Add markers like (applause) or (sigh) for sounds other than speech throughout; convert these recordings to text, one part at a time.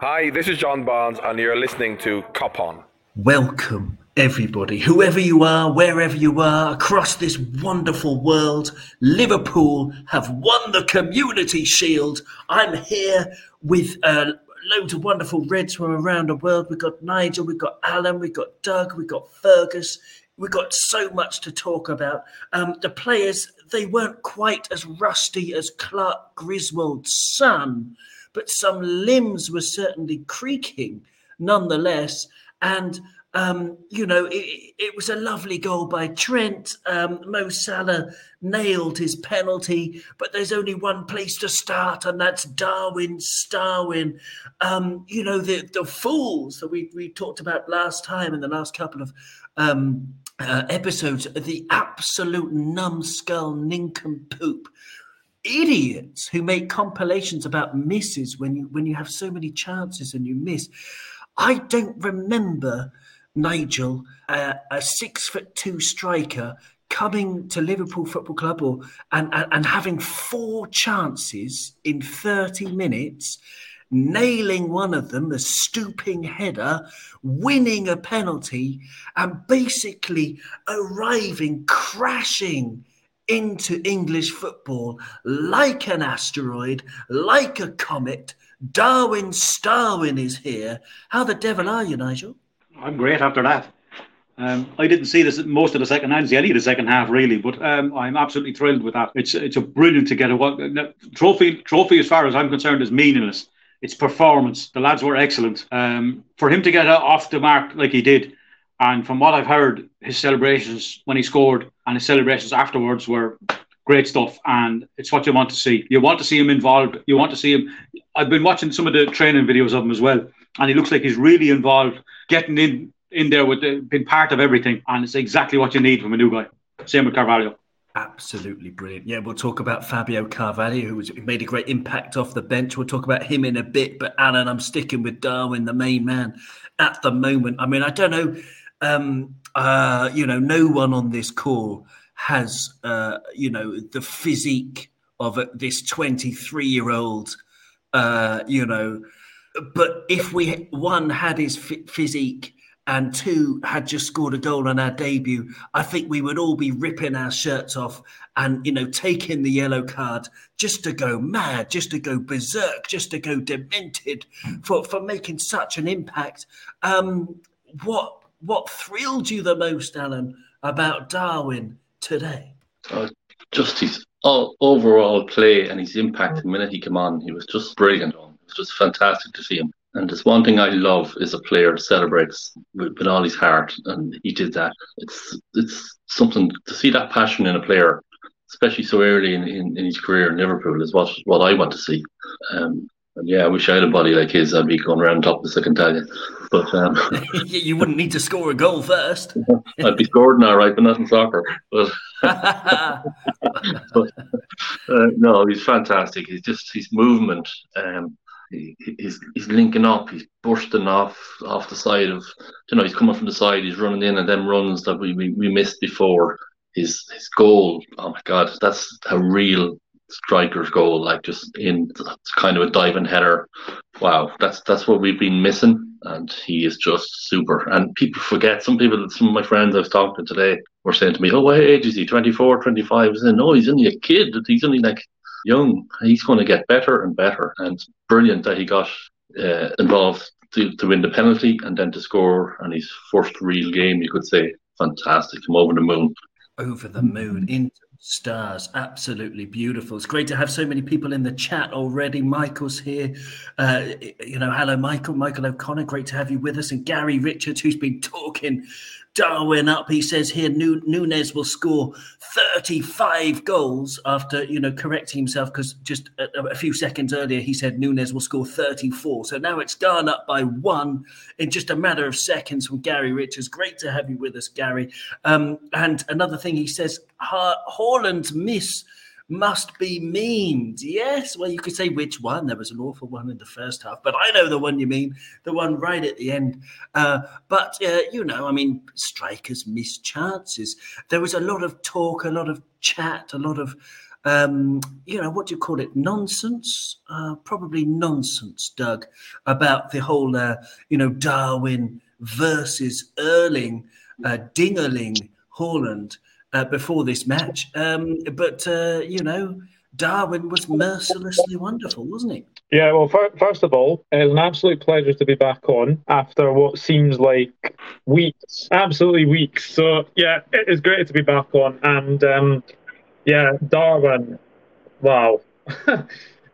Hi, this is John Barnes, and you're listening to Cop On. Welcome, everybody, whoever you are, wherever you are, across this wonderful world. Liverpool have won the Community Shield. I'm here with uh, loads of wonderful Reds from around the world. We've got Nigel, we've got Alan, we've got Doug, we've got Fergus. We've got so much to talk about. Um, the players, they weren't quite as rusty as Clark Griswold's son but some limbs were certainly creaking nonetheless. And um, you know, it, it, was a lovely goal by Trent. Um, Mo Salah nailed his penalty, but there's only one place to start, and that's Darwin Starwin. Um, you know, the the fools that we we talked about last time in the last couple of um, uh, episodes, the absolute numbskull nincompoop idiots who make compilations about misses when you when you have so many chances and you miss. I don't remember Nigel, uh, a six foot two striker, coming to Liverpool Football Club or and, and, and having four chances in 30 minutes, nailing one of them, a stooping header, winning a penalty, and basically arriving, crashing into English football like an asteroid, like a comet. Darwin Starwin is here. How the devil are you, Nigel? I'm great after that. Um, I didn't see this most of the second half, any of the second half really, but um, I'm absolutely thrilled with that. It's it's a brilliant to get a trophy. Trophy, as far as I'm concerned, is meaningless. It's performance. The lads were excellent. Um, for him to get off the mark like he did, and from what I've heard, his celebrations when he scored and his celebrations afterwards were great stuff. And it's what you want to see. You want to see him involved. You want to see him. I've been watching some of the training videos of him as well, and he looks like he's really involved, getting in in there with the, being part of everything. And it's exactly what you need from a new guy. Same with Carvalho. Absolutely brilliant. Yeah, we'll talk about Fabio Carvalho, who, was, who made a great impact off the bench. We'll talk about him in a bit. But Alan, I'm sticking with Darwin, the main man at the moment. I mean, I don't know um, uh, you know, no one on this call has, uh, you know, the physique of a, this 23 year old, uh, you know. But if we, one, had his physique and two, had just scored a goal on our debut, I think we would all be ripping our shirts off and, you know, taking the yellow card just to go mad, just to go berserk, just to go demented for, for making such an impact. Um, what what thrilled you the most, Alan, about Darwin today? Uh, just his overall play and his impact the minute he came on. He was just brilliant. It was just fantastic to see him. And there's one thing I love is a player celebrates with, with all his heart, and he did that. It's it's something to see that passion in a player, especially so early in, in, in his career in Liverpool, is what what I want to see. Um, yeah, I wish I had a body like his. I'd be going around topless, I can tell you. But um, (laughs) you wouldn't need to score a goal first. (laughs) I'd be scored now, right, but not in soccer. But, (laughs) but uh, no, he's fantastic. He's just his movement. Um, he, he's he's linking up. He's bursting off off the side of. You know, he's coming from the side. He's running in, and then runs that we, we, we missed before. His his goal. Oh my God, that's a real striker's goal, like just in kind of a diving header. Wow, that's that's what we've been missing, and he is just super. And people forget. Some people, some of my friends I was talking to today, were saying to me, "Oh, what age is he? 24, 25?" I said, "No, he's only a kid. He's only like young. He's going to get better and better." And brilliant that he got uh, involved to, to win the penalty and then to score And his first real game. You could say, fantastic. I'm over the moon. Over the moon. In Stars, absolutely beautiful. It's great to have so many people in the chat already. Michael's here. Uh, you know, hello, Michael. Michael O'Connor, great to have you with us. And Gary Richards, who's been talking Darwin up. He says here Nunez will score 35 goals after, you know, correcting himself because just a, a, few seconds earlier he said Nunez will score 34. So now it's gone up by one in just a matter of seconds from Gary Richards. Great to have you with us, Gary. Um, and another thing he says, ha- Haaland's miss must be memed. Yes, well, you could say which one. There was an awful one in the first half, but I know the one you mean, the one right at the end. Uh, but, uh, you know, I mean, strikers miss chances. There was a lot of talk, a lot of chat, a lot of um, you know, what do you call it? Nonsense? Uh, probably nonsense, Doug, about the whole, uh, you know, Darwin versus Erling, uh, Dingerling, Haaland uh, before this match. Um, but, uh, you know, Darwin was mercilessly wonderful, wasn't he? Yeah, well, first of all, it's an absolute pleasure to be back on after what seems like weeks, absolutely weeks. So, yeah, it is great to be back on. And um, yeah, Darwin, wow. (laughs)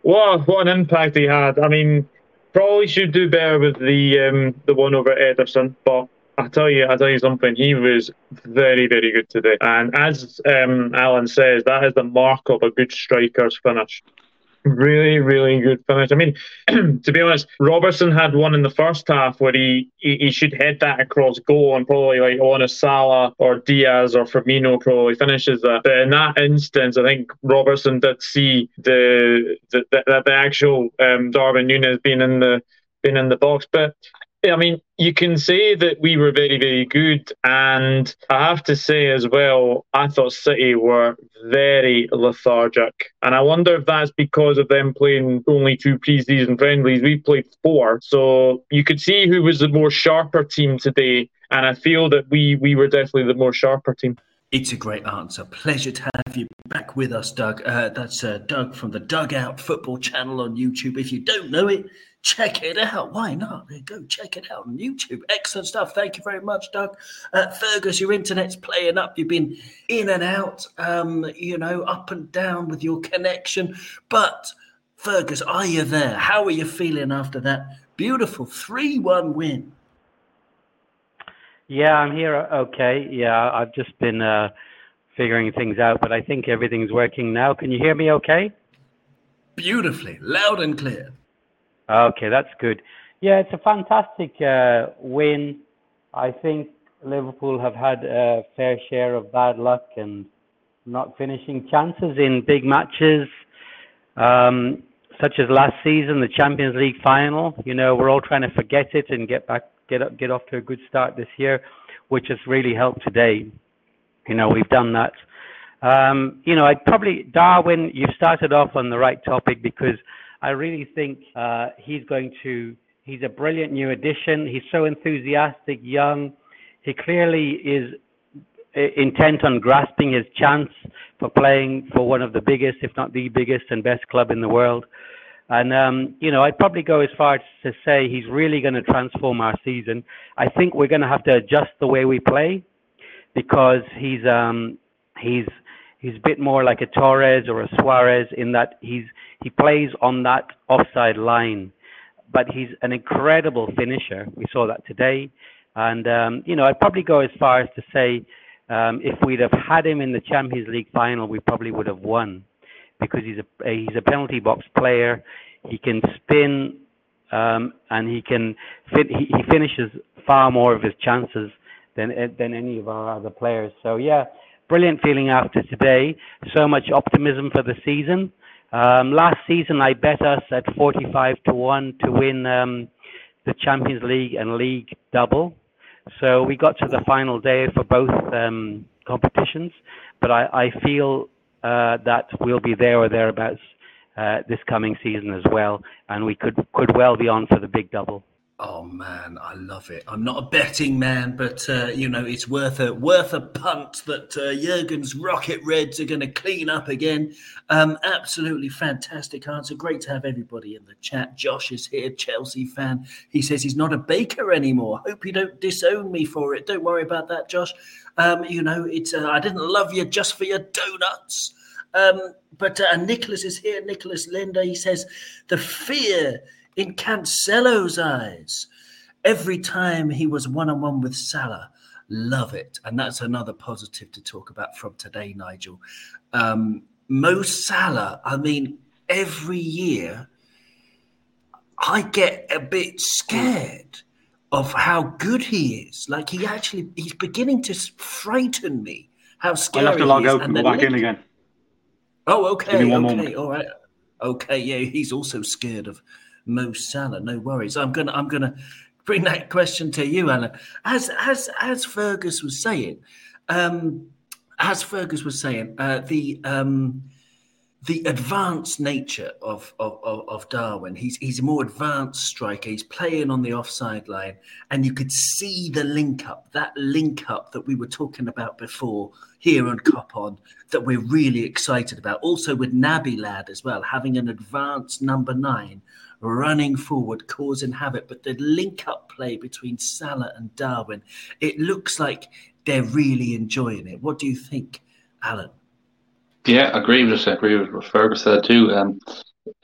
what, what an impact he had. I mean, probably should do better with the um, the one over Ederson, but I tell you, I tell you something. He was very, very good today. And as um, Alan says, that is the mark of a good striker's finish. Really, really good finish. I mean, (clears throat) to be honest, Robertson had one in the first half where he, he, he should head that across goal and probably like on a Salah or Diaz or Firmino probably finishes that. But in that instance, I think Robertson did see the the, the, the actual um, Darwin Núñez being in the being in the box. But I mean, you can say that we were very, very good. And I have to say as well, I thought City were very lethargic. And I wonder if that's because of them playing only two pre-season friendlies. We played four. So you could see who was the more sharper team today. And I feel that we, we were definitely the more sharper team. It's a great answer. Pleasure to have you back with us, Doug. Uh, that's uh, Doug from the Dugout Football Channel on YouTube. If you don't know it, check it out. Why not? Go check it out on YouTube. Excellent stuff. Thank you very much, Doug. Uh, Fergus, your internet's playing up. You've been in and out, um, you know, up and down with your connection. But, Fergus, are you there? How are you feeling after that beautiful 3 1 win? Yeah, I'm here. Okay. Yeah, I've just been uh, figuring things out, but I think everything's working now. Can you hear me okay? Beautifully, loud and clear. Okay, that's good. Yeah, it's a fantastic uh, win. I think Liverpool have had a fair share of bad luck and not finishing chances in big matches, um, such as last season, the Champions League final. You know, we're all trying to forget it and get back, get up, get off to a good start this year, which has really helped today. You know, we've done that. Um, you know, I'd probably Darwin. You've started off on the right topic because I really think uh, he's going to. He's a brilliant new addition. He's so enthusiastic, young. He clearly is uh, intent on grasping his chance for playing for one of the biggest, if not the biggest and best club in the world. And, um, you know, I'd probably go as far as to say he's really going to transform our season. I think we're going to have to adjust the way we play because he's, um, he's, he's a bit more like a Torres or a Suarez in that he's, he plays on that offside line, but he's an incredible finisher. We saw that today. And, um, you know, I'd probably go as far as to say um, if we'd have had him in the Champions League final, we probably would have won because he's a, he's a penalty box player. He can spin um, and he can fit, he, he finishes far more of his chances than than any of our other players. So yeah, brilliant feeling after today. So much optimism for the season. Um, last season, I bet us at 45 to 1 to win um, the Champions League and League double. So we got to the final day for both um, competitions, but I, I feel uh, that we'll be there or thereabouts uh, this coming season as well, and we could could well be on for the big double. Oh man, I love it. I'm not a betting man, but uh, you know it's worth a worth a punt that uh, Jurgen's Rocket Reds are going to clean up again. Um, absolutely fantastic answer. Great to have everybody in the chat. Josh is here, Chelsea fan. He says he's not a baker anymore. Hope you don't disown me for it. Don't worry about that, Josh. Um, you know it's uh, I didn't love you just for your donuts. Um, but uh, Nicholas is here. Nicholas Linder. He says the fear in Cancelo's eyes. Every time he was one on one with Salah, love it. And that's another positive to talk about from today, Nigel. Um, Mo Salah, I mean, every year I get a bit scared of how good he is. Like he actually, he's beginning to frighten me. How scary! I'll have to log out and, and go back in again. Oh, okay, okay, moment. all right, okay. Yeah, he's also scared of Mo Salah. No worries. I'm gonna I'm gonna bring that question to you, Alan. As as as Fergus was saying, um, as Fergus was saying, uh, the um, the advanced nature of, of, of, Darwin. He's he's a more advanced striker. He's playing on the offside line, and you could see the link up, that link up that we were talking about before here on Cop On, that we're really excited about. Also with Naby Lad as well, having an advanced number nine running forward, causing havoc. But the link up play between Salah and Darwin, it looks like they're really enjoying it. What do you think, Alan? Yeah, I agree with it. I agree with what Fergus said too. Um,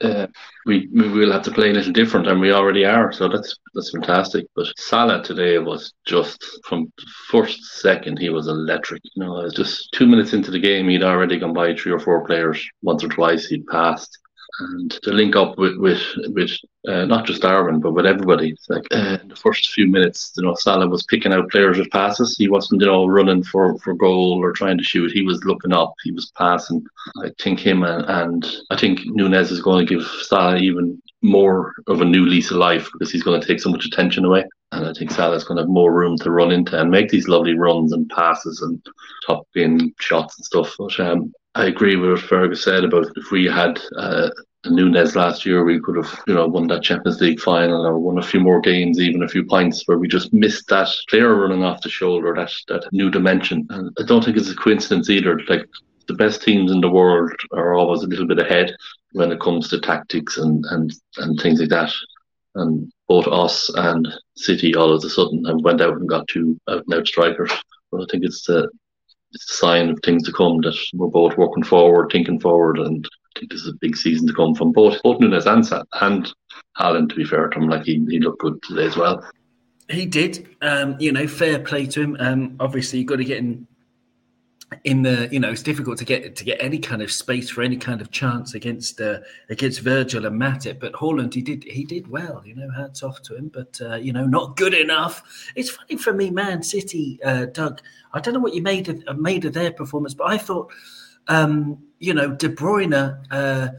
uh, we we will have to play a little different, and we already are. So that's that's fantastic. But Salah today was just from first second he was electric. You know, just two minutes into the game, he'd already gone by three or four players once or twice. He'd passed and to link up with with with uh, not just Darwin but with everybody. It's like uh, in the first few minutes, you know, Salah was picking out players with passes. He wasn't, you know, running for for goal or trying to shoot. He was looking up. He was passing. I think him and, and I think Nunez is going to give Salah even more of a new lease of life because he's going to take so much attention away. And I think Salah's going to have more room to run into and make these lovely runs and passes and top in shots and stuff. But um, I agree with what Fergus said about if we had uh, Nunez last year, we could have, you know, won that Champions League final or won a few more games, even a few points where we just missed that player running off the shoulder, that that new dimension. And I don't think it's a coincidence either. Like the best teams in the world are always a little bit ahead when it comes to tactics and and and things like that. And both us and City all of a sudden went out and got two out and out strikers. But I think it's the it's a sign of things to come that we're both working forward, thinking forward, and I think this is a big season to come from both both Nunez and and Haaland. To be fair to him, like he, he looked good today as well. He did. Um, you know, fair play to him. Um, obviously, you've got to get in in the you know it's difficult to get to get any kind of space for any kind of chance against uh, against Virgil and Matip. But Haaland he did he did well. You know, hats off to him. But uh, you know, not good enough. It's funny for me, Man City, uh, Doug. I don't know what you made of made of their performance, but I thought, um, you know, De Bruyne. Uh,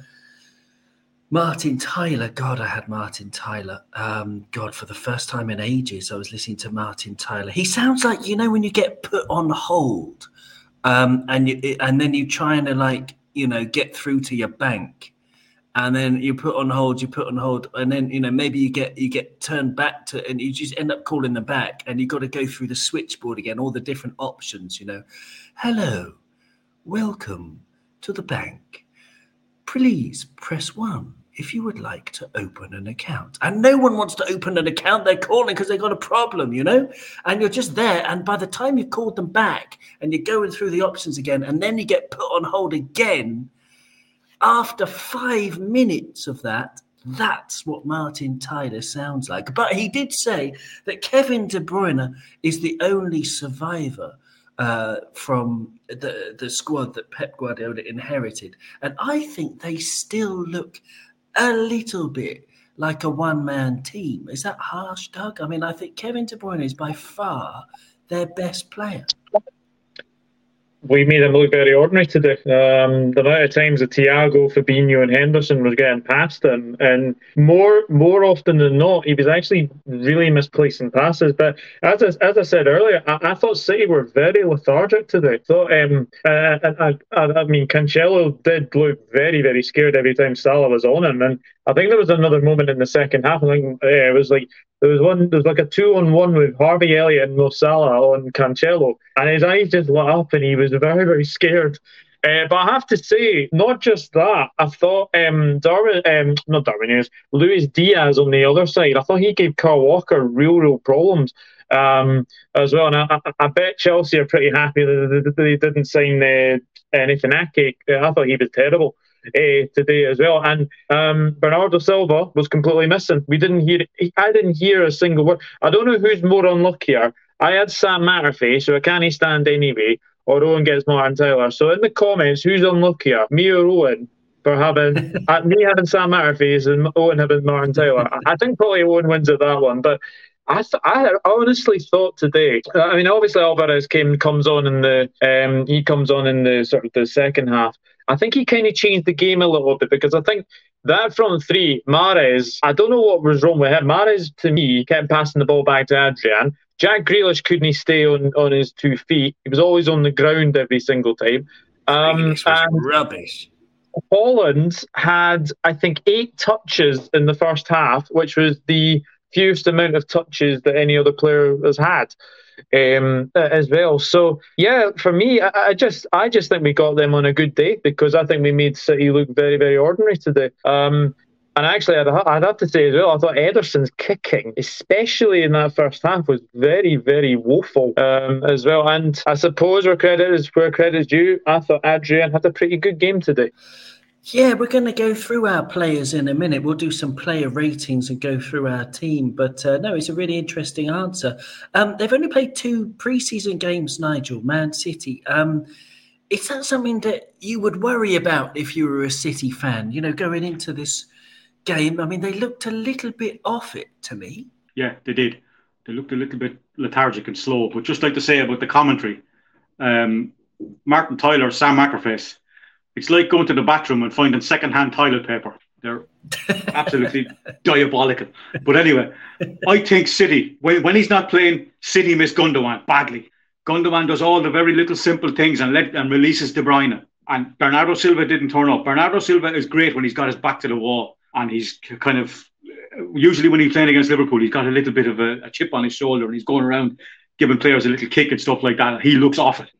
Martin Tyler, God, I had Martin Tyler. Um, God, for the first time in ages, I was listening to Martin Tyler. He sounds like you know when you get put on hold, um, and you, and then you trying to like you know get through to your bank, and then you put on hold, you put on hold, and then you know maybe you get you get turned back to, and you just end up calling them back, and you got to go through the switchboard again, all the different options, you know. Hello, welcome to the bank. Please press one if you would like to open an account. And no one wants to open an account. They're calling because they've got a problem, you know? And you're just there. And by the time you've called them back and you're going through the options again, and then you get put on hold again, after five minutes of that, that's what Martin Tyler sounds like. But he did say that Kevin De Bruyne is the only survivor uh, from the the squad that Pep Guardiola inherited, and I think they still look a little bit like a one man team. Is that harsh, Doug? I mean, I think Kevin De Bruyne is by far their best player we made him look very ordinary today. Um, the amount of times that Thiago, Fabinho, and Henderson was getting past him, and more more often than not, he was actually really misplacing passes. But as I, as I said earlier, I, I thought City were very lethargic today. So um, uh, I, I, I mean, Cancelo did look very very scared every time Salah was on him, and I think there was another moment in the second half. I think uh, it was like there was one. There was like a two-on-one with Harvey Elliott and Mo Salah on Cancelo, and his eyes just lit up, and he was very, very scared. Uh, but I have to say, not just that. I thought um, Darwin, um, not Darwin is Luis Diaz on the other side. I thought he gave Kyle Walker real, real problems um, as well. And I, I, I, bet Chelsea are pretty happy that they, didn't sign uh, anything. I thought he was terrible uh, today as well. And um, Bernardo Silva was completely missing. We didn't hear. I didn't hear a single word. I don't know who's more unluckier. I had Sam Matterface, so I can't stand anyway, or Owen gets Martin Tyler. So in the comments, who's unluckier, me or Owen? For having (laughs) uh, me having Sam Matterface and Owen having Martin Tyler, I think probably Owen wins at that one. But I th- I honestly thought today. I mean, obviously Alvarez came comes on in the um, he comes on in the sort of the second half, I think he kind of changed the game a little bit because I think that front three, Mahrez, I don't know what was wrong with him. Mahrez, to me, kept passing the ball back to Adrian. Jack Grealish couldn't stay on, on his two feet. He was always on the ground every single time. Um, and, rubbish. Haaland had, I think, eight touches in the first half, which was the fewest amount of touches that any other player has had um, as well. So yeah, for me, I, I, just I just think we got them on a good day because I think we made City look very very ordinary today. Um, and actually, I'd, I'd have to say as well, I thought Ederson's kicking, especially in that first half, was very, very woeful um, as well. And I suppose where credit is where credit is due, I thought Adrian had a pretty good game today. Yeah, we're going to go through our players in a minute. We'll do some player ratings and go through our team. But uh, no, it's a really interesting answer. Um, they've only played two preseason games, Nigel, Man City. Um, is that something that you would worry about if you were a City fan? You know, going into this game, I mean, they looked a little bit off it to me. Yeah, they did. They looked a little bit lethargic and slow. But just like to say about the commentary, um, Martin Tyler, Sam Mackerface, it's like going to the bathroom and finding second-hand toilet paper. They're (laughs) absolutely diabolical. But anyway, I think City, when, when he's not playing, City miss Gundogan badly. Gundogan does all the very little simple things and let and releases De Bruyne. And Bernardo Silva didn't turn up. Bernardo Silva is great when he's got his back to the wall and he's kind of usually when he's playing against Liverpool, he's got a little bit of a, a chip on his shoulder and he's going around giving players a little kick and stuff like that. He looks off it.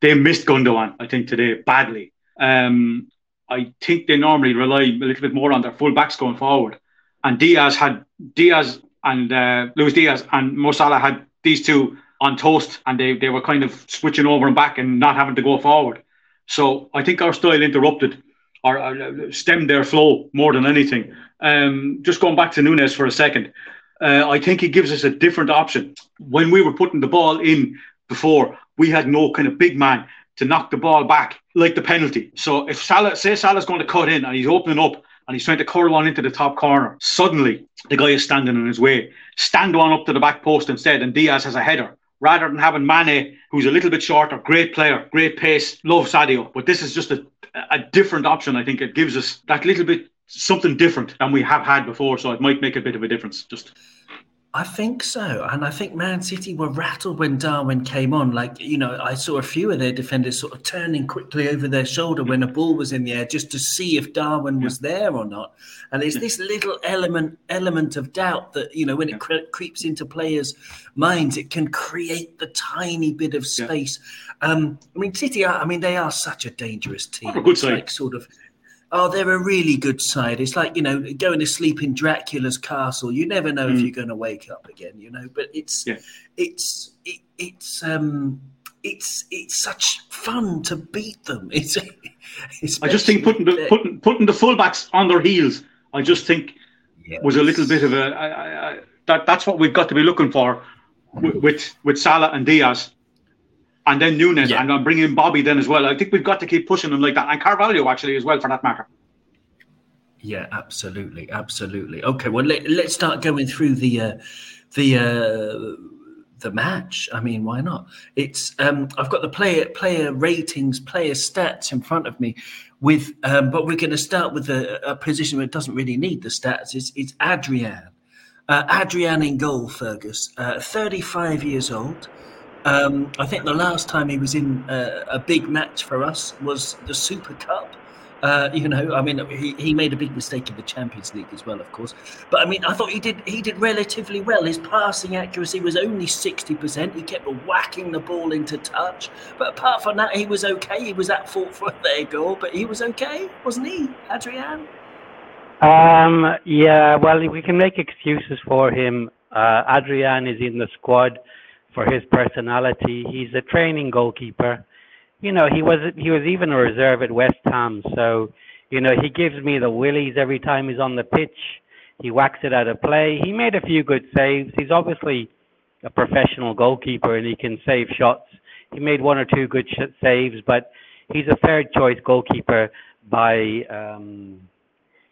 They missed Gundogan, I think, today badly. Um, I think they normally rely a little bit more on their full backs going forward. And Diaz had Diaz and uh, Luis Diaz and Mo Salah had these two on toast, and they, they were kind of switching over and back and not having to go forward. So I think our style interrupted or, or stemmed their flow more than anything. Um, just going back to Nunez for a second, uh, I think he gives us a different option. When we were putting the ball in before, we had no kind of big man to knock the ball back like the penalty. So if Salah, say Salah's going to cut in and he's opening up and he's trying to curl one into the top corner, suddenly the guy is standing in his way. Stand one up to the back post instead, and Diaz has a header. Rather than having Mane, who's a little bit shorter, great player, great pace, love Sadio. But this is just a, a different option. I think it gives us that little bit something different than we have had before. So it might make a bit of a difference. Just I think so. And I think Man City were rattled when Darwin came on. Like, you know, I saw a few of their defenders sort of turning quickly over their shoulder when a ball was in the air just to see if Darwin was there or not. And there's this little element element of doubt that, you know, when it cre- creeps into players' minds, it can create the tiny bit of space. Yeah. Um, I mean, City, are, I mean, they are such a dangerous team. a good side. Like sort of Oh, they're a really good side. It's like you know going to sleep in Dracula's castle. You never know mm. if you're going to wake up again. You know, but it's yeah. it's it, it's um it's it's such fun to beat them. (laughs) It's I just think putting the putting putting the fullbacks on their heels. I just think yes. was a little bit of a I, I, that that's what we've got to be looking for with with, with Salah and Diaz and then Nunez, yeah. and I'm bringing in Bobby then as well. I think we've got to keep pushing them like that, and Carvalho actually as well for that matter. Yeah, absolutely, absolutely. Okay, well let, us start going through the uh, the uh, the match. I mean, why not? It's um, I've got the player player ratings, player stats in front of me. With um, but we're going to start with a, a, position where it doesn't really need the stats. It's, it's Adrian. Uh, Adrian in goal, Fergus, uh, 35 years old. Um, I think the last time he was in uh, a big match for us was the Super Cup. Uh, you know, I mean, he, he made a big mistake in the Champions League as well, of course. But I mean, I thought he did he did relatively well. His passing accuracy was only sixty percent. He kept whacking the ball into touch. But apart from that, he was okay. He was at fault for (laughs) their goal, but he was okay, wasn't he, Adrian? Um, yeah. Well, we can make excuses for him. Uh, Adrian is in the squad for his personality. He's a training goalkeeper. You know, he was he was even a reserve at West Ham, so you know he gives me the willies every time he's on the pitch. He whacks it out of play. He made a few good saves. He's obviously a professional goalkeeper and he can save shots. He made one or two good sh- saves, but he's a third choice goalkeeper by um,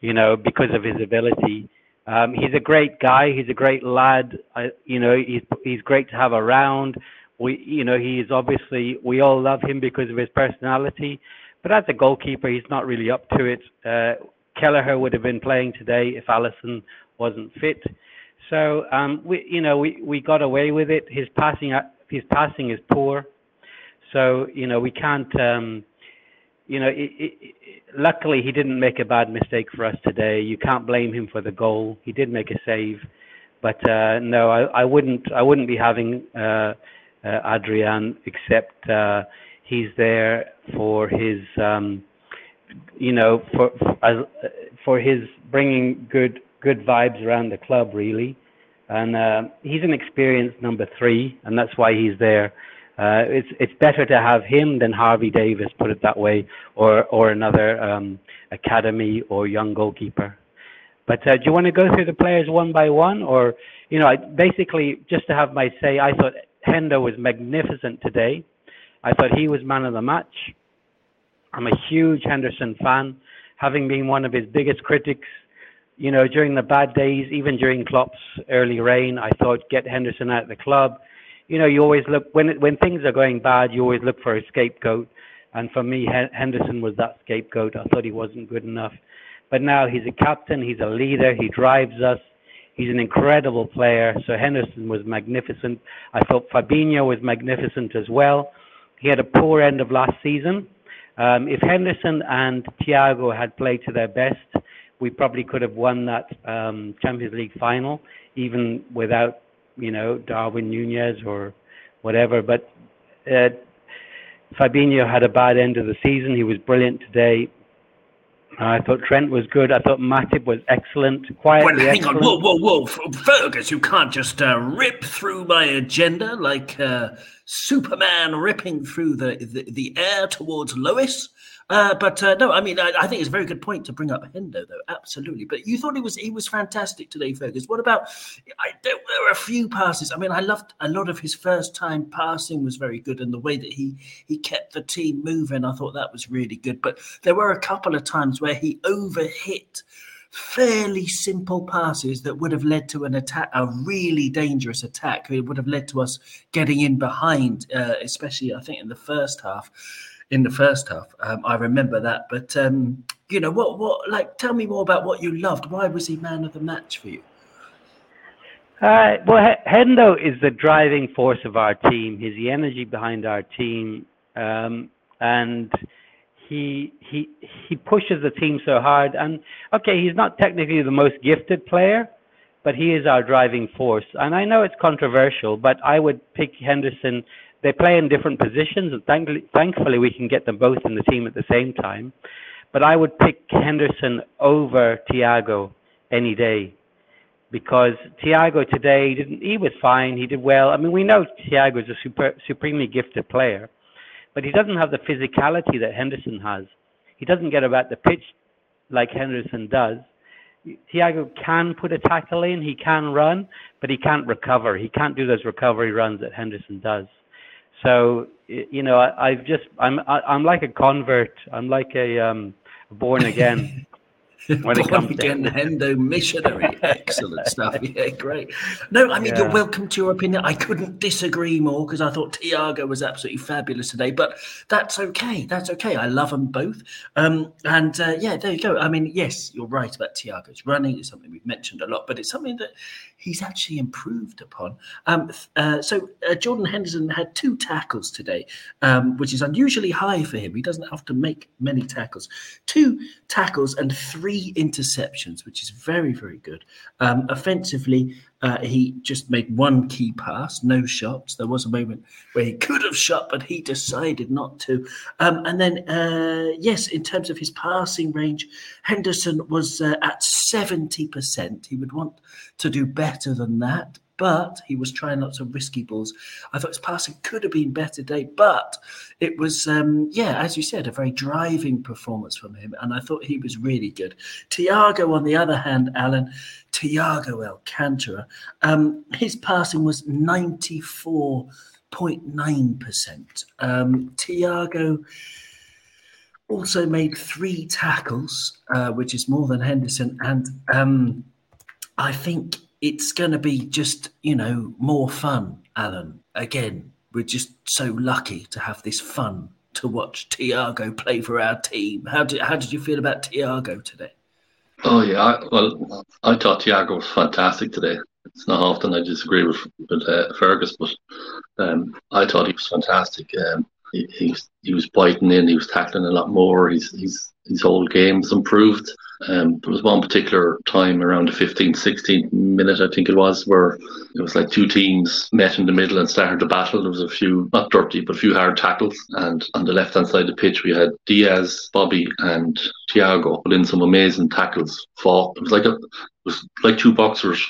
you know because of his ability. Um, he's a great guy. He's a great lad. I, you know, he's he's great to have around. We, you know, he's obviously we all love him because of his personality. But as a goalkeeper, he's not really up to it. Uh, Kelleher would have been playing today if Alisson wasn't fit. So um, we, you know, we, we got away with it. His passing his passing is poor. So you know we can't um, you know, it, it, it, luckily he didn't make a bad mistake for us today. You can't blame him for the goal. He did make a save, but uh, no, I, I wouldn't. I wouldn't be having uh, uh, Adrian except uh, he's there for his, um, you know, for for, for his bringing good good vibes around the club really, and uh, he's an experienced number three, and that's why he's there. Uh, it's it's better to have him than Harvey Davies, put it that way, or or another um, academy or young goalkeeper. But uh, do you want to go through the players one by one, or you know, I, basically just to have my say, I thought Hendo was magnificent today. I thought he was man of the match. I'm a huge Henderson fan, having been one of his biggest critics. You know, during the bad days, even during Klopp's early reign, I thought get Henderson out of the club you know, you always look when when things are going bad, you always look for a scapegoat. And for me, Henderson was that scapegoat. I thought he wasn't good enough, but now he's a captain. He's a leader. He drives us. He's an incredible player. So Henderson was magnificent. I thought Fabinho was magnificent as well. He had a poor end of last season. Um, if Henderson and Thiago had played to their best, we probably could have won that um, Champions League final, even without you know, Darwin Nunez or whatever. But uh, Fabinho had a bad end of the season. He was brilliant today. I thought Trent was good. I thought Matip was excellent. Quietly well, hang excellent. on, whoa, whoa, whoa, Fergus! You can't just uh, rip through my agenda like uh, Superman ripping through the, the, the air towards Lois. Uh, but uh, no, I mean, I, I, think it's a very good point to bring up Hendo, though. Absolutely. But you thought he was he was fantastic today, Fergus. What about? I, there were a few passes. I mean, I loved a lot of his first time passing was very good, and the way that he he kept the team moving, I thought that was really good. But there were a couple of times where he overhit fairly simple passes that would have led to an attack, a really dangerous attack. It would have led to us getting in behind, uh, especially I think in the first half in the first half. Um, I remember that. But um, you know, what what like tell me more about what you loved. Why was he man of the match for you? Uh, well, Hendo is the driving force of our team. He's the energy behind our team, um, and he he he pushes the team so hard. And okay, he's not technically the most gifted player, but he is our driving force. And I know it's controversial, but I would pick Henderson they play in different positions, and thankfully, thankfully we can get them both in the team at the same time. But I would pick Henderson over Thiago any day because Thiago today didn't. He was fine. He did well. I mean, we know Thiago is a super, supremely gifted player, but he doesn't have the physicality that Henderson has. He doesn't get about the pitch like Henderson does. Thiago can put a tackle in, he can run, but he can't recover. He can't do those recovery runs that Henderson does. So you know, I, I've just I'm I, I'm like a convert. I'm like a um, born again. (laughs) when it comes again to Hendo missionary. Excellent (laughs) stuff. Yeah, great. No, I mean yeah. you're welcome to your opinion. I couldn't disagree more because I thought Thiago was absolutely fabulous today. But that's okay. That's okay. I love them both. Um, and uh, yeah, there you go. I mean, yes, you're right about Thiago's running. It's something we've mentioned a lot, but it's something that he's actually improved upon. Um, uh, so uh, Jordan Henderson had two tackles today, um, which is unusually high for him. He doesn't have to make many tackles. Two tackles and three interceptions, which is very, very good. Um, offensively, uh, he just made one key pass, no shots. There was a moment where he could have shot, but he decided not to. Um, and then, uh, yes, in terms of his passing range, Henderson was uh, at 70%. He would want to do better than that, but he was trying lots of risky balls. I thought his passing could have been better today, but it was, um, yeah, as you said, a very driving performance from him, and I thought he was really good. Thiago, on the other hand, Alan, Thiago Alcantara, um, his passing was 94.9%. Um, Thiago also made three tackles, uh, which is more than Henderson, and um, I think it's going to be just, you know, more fun, Alan. Again, we're just so lucky to have this fun to watch Thiago play for our team. How did how did you feel about Thiago today? Oh yeah, I, well, I thought Thiago was fantastic today. It's not often I disagree with with uh, Fergus, but um, I thought he was fantastic. Um, he, he, was, he was biting in, he was tackling a lot more. He's, he's, his whole game's improved. Um, there was one particular time around the 15th, 16th minute, I think it was, where it was like two teams met in the middle and started the battle. There was a few, not dirty, but a few hard tackles. And on the left hand side of the pitch, we had Diaz, Bobby, and Thiago put in some amazing tackles. Fought. It was like a, it was like two boxers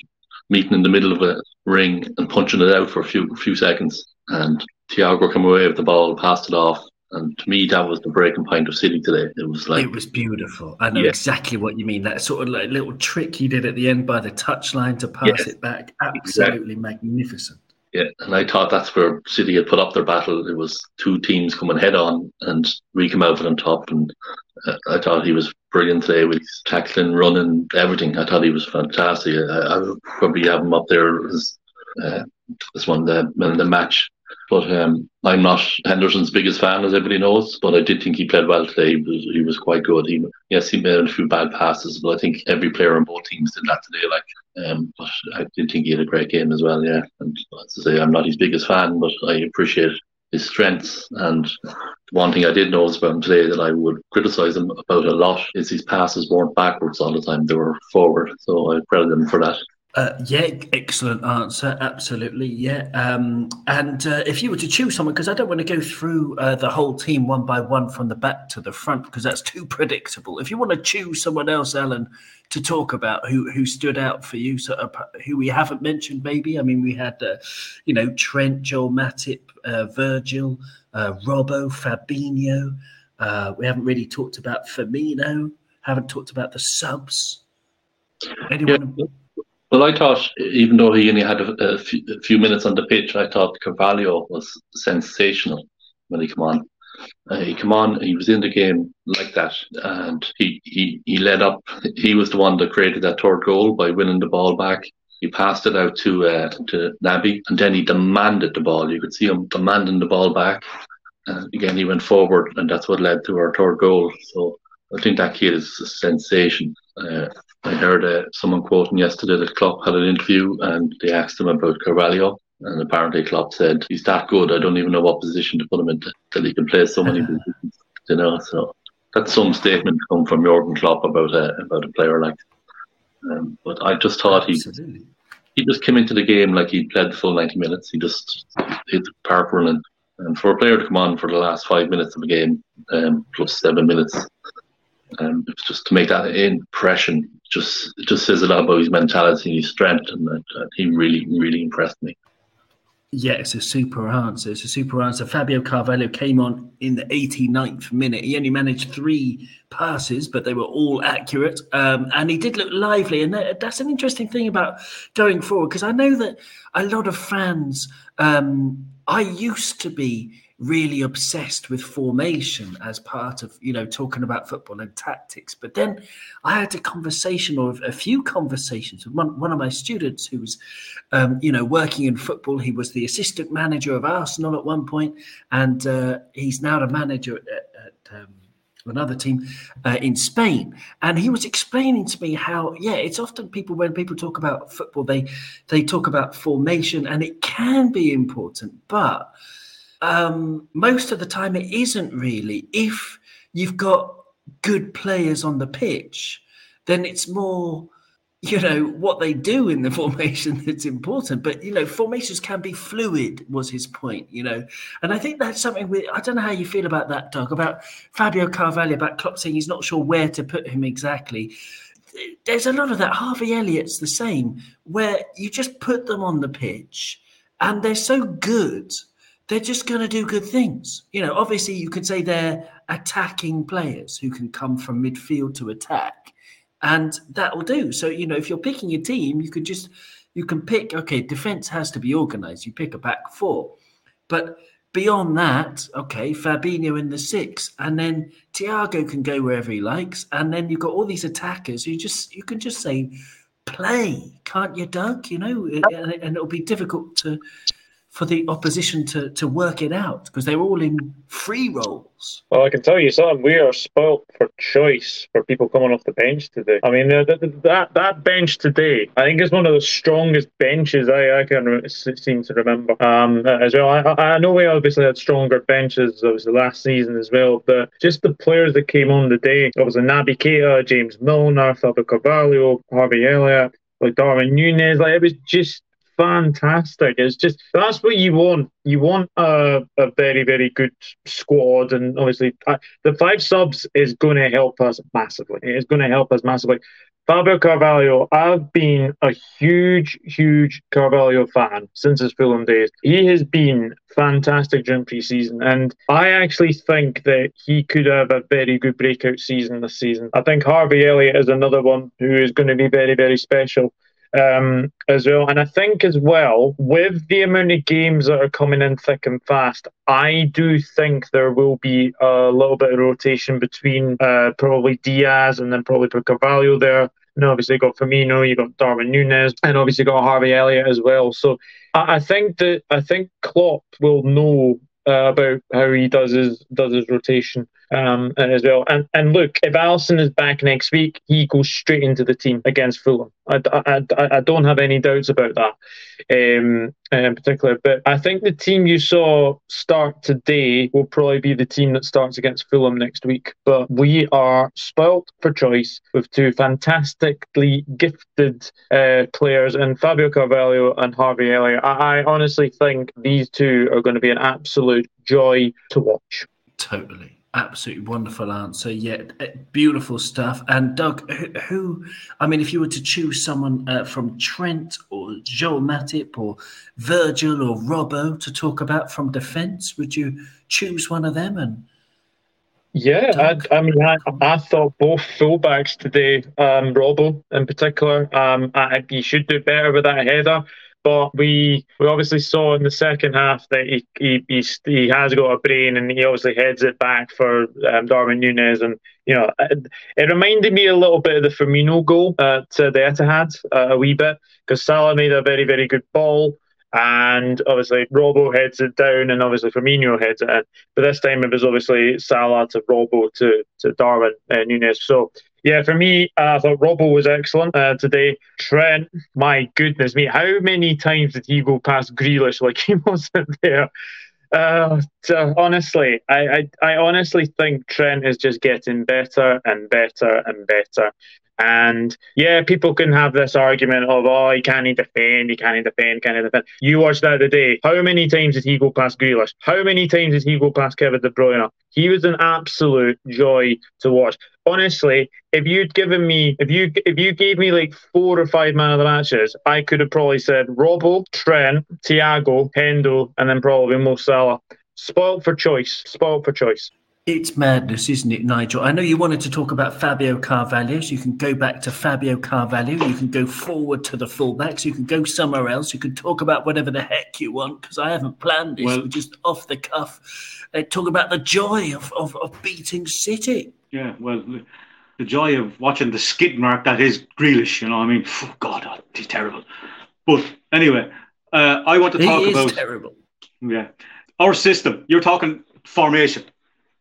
meeting in the middle of a ring and punching it out for a few few seconds. And Thiago came away with the ball, passed it off, and to me, that was the breaking point of City today. It was like it was beautiful. I know Yeah. exactly what you mean. That sort of like little trick he did at the end by the touchline to pass Yes. it back. Absolutely magnificent. Yeah, and I thought that's where City had put up their battle. It was two teams coming head on, and we came out on top. And uh, I thought he was brilliant today with tackling, running, everything. I thought he was fantastic. I, I would probably have him up there as uh, as one of the the match. But um, I'm not Henderson's biggest fan, as everybody knows. But I did think he played well today. He was, he was quite good. He, yes, he made a few bad passes, but I think every player on both teams did that today. Like, um, but I did think he had a great game as well. Yeah, and as I say, I'm not his biggest fan, but I appreciate his strengths. And one thing I did notice about him today that I would criticise him about a lot is his passes weren't backwards all the time; they were forward. So I credit him for that. Uh, yeah, excellent answer. Absolutely, yeah. Um, and uh, if you were to choose someone, because I don't want to go through uh, the whole team one by one from the back to the front, because that's too predictable. If you want to choose someone else, Alan, to talk about who who stood out for you, so uh, who we haven't mentioned, maybe. I mean, we had, uh, you know, Trent, Joel Matip, uh, Virgil, uh, Robbo, Fabinho. We haven't really talked about Firmino. Haven't talked about the subs. Anyone? Well, I thought, even though he only had a, a, few, a few minutes on the pitch, I thought Carvalho was sensational when he came on. Uh, he came on, he was in the game like that, and he, he, he led up. He was the one that created that third goal by winning the ball back. He passed it out to uh, to Naby, and then he demanded the ball. You could see him demanding the ball back. And again, he went forward, and that's what led to our third goal. So I think that kid is a sensation. Uh, I heard uh, someone quoting yesterday that Klopp had an interview and they asked him about Carvalho. And apparently Klopp said, he's that good, I don't even know what position to put him into till he can play so many (laughs) positions. You know, so that's some statement come from Jurgen Klopp about a, about a player like um, But I just thought he, Absolutely. he just came into the game like he played the full 90 minutes. He just hit the park running. And for a player to come on for the last five minutes of a game, um, plus seven minutes, um, just to make that impression just just says a lot about his mentality and his strength, and that, uh, he really really impressed me. Yeah, it's a super answer. It's a super answer. Fabio Carvalho came on in the 89th minute. He only managed three passes, but they were all accurate. Um, and he did look lively. And that, that's an interesting thing about going forward, because I know that a lot of fans, um, I used to be really obsessed with formation as part of you know talking about football and tactics. But then i had a conversation or a few conversations with one, one of my students who was um, you know working in football. He was the assistant manager of arsenal at one point and uh, he's now the manager at, at um, another team uh, in Spain, and he was explaining to me how yeah, it's often people when people talk about football, they they talk about formation, and it can be important, but um, most of the time it isn't really. If you've got good players on the pitch, then it's more you know what they do in the (laughs) formation that's important. But you know formations can be fluid was his point you know. And i think that's something i don't know how you feel about that doug about fabio carvalho about Klopp saying he's not sure where to put him exactly. There's a lot of that. Harvey elliott's the same where you just put them on the pitch and they're so good they're just going to do good things you know obviously you could say they're attacking players who can come from midfield to attack and that will do. So you know, if you're picking a team, you could just you can pick. Okay, defense has to be organized. You pick a back four, but beyond that, okay, Fabinho in the six, and then Thiago can go wherever he likes, and then you've got all these attackers who just you can just say play, can't you, Doug? You know, and, and it'll be difficult to for the opposition to, to work it out because they're all in free roles. Well, I can tell you something. We are spoilt for choice for people coming off the bench today. I mean, uh, that that bench today, I think, is one of the strongest benches I, I can seem to remember. Um, as well, I, I know we obviously had stronger benches obviously last season as well, but just the players that came on the day. It was a Naby Keita, James Milner, Fabio Carvalho, Harvey Elliott, like Darwin Nunez. Like it was just fantastic. It's just that's what you want. You want a, a very very good squad, and obviously uh, the five subs is going to help us massively. It's going to help us massively. Fabio Carvalho, I've been a huge, huge Carvalho fan since his Fulham days. He has been fantastic during pre-season, and I actually think that he could have a very good breakout season this season. I think Harvey Elliott is another one who is going to be very, very special um, as well. And I think as well, with the amount of games that are coming in thick and fast, I do think there will be a little bit of rotation between uh, probably Diaz and then probably put Carvalho there. And obviously you got Firmino, you got Darwin Nunez, and obviously got Harvey Elliott as well. So I, I think that I think Klopp will know uh, about how he does his does his rotation um, as well. And and look, if Alisson is back next week, he goes straight into the team against Fulham. I, I, I, I don't have any doubts about that um, in particular. But I think the team you saw start today will probably be the team that starts against Fulham next week. But we are spoilt for choice with two fantastically gifted uh, players in Fabio Carvalho and Harvey Elliott. I, I honestly think these two are going to be an absolute joy to watch. Totally absolutely wonderful answer. Yeah, eh, beautiful stuff. And Doug, who, who I mean, if you were to choose someone uh, from Trent or Joel Matip or Virgil or Robbo to talk about from defence, would you choose one of them? And yeah, I, I, mean, I, I, thought both fullbacks today, um, Robbo in particular, um, I, he should do better with that header. But we we obviously saw in the second half that he he he has got a brain and he obviously heads it back for um, Darwin Nunez and you know it, it, reminded me a little bit of the Firmino goal uh, the Etihad uh, a wee bit because Salah made a very very good ball and obviously Robbo heads it down, and obviously Firmino heads it in. But this time it was obviously Salah to Robbo to to Darwin uh, Nunez. So yeah, for me, I thought Robbo was excellent uh, today. Trent, my goodness me, how many times did he go past Grealish like (laughs) he wasn't there? Uh, honestly, I, I, I honestly think Trent is just getting better and better and better. And yeah, people can have this argument of, oh, he can't defend, he can't defend, can't defend. You watched that today. How many times did he go past Grealish? How many times did he go past Kevin De Bruyne? He was an absolute joy to watch. Honestly, if you'd given me, if you if you gave me like four or five man of the matches, I could have probably said Robbo, Trent, Thiago, Hendo, and then probably Mo Salah. Spoiled for choice. Spoiled for choice. It's madness, isn't it, Nigel? I know you wanted to talk about Fabio Carvalho, so you can go back to Fabio Carvalho. You can go forward to the fullbacks. You can go somewhere else. You can talk about whatever the heck you want because I haven't planned this. Well, We're just off the cuff. Uh, talk about the joy of, of, of, beating City. Yeah, well, the joy of watching the skid mark that is Grealish. You know, I mean, oh God, oh, he's terrible. But anyway, uh, I want to talk about terrible. Yeah, our system. You're talking formation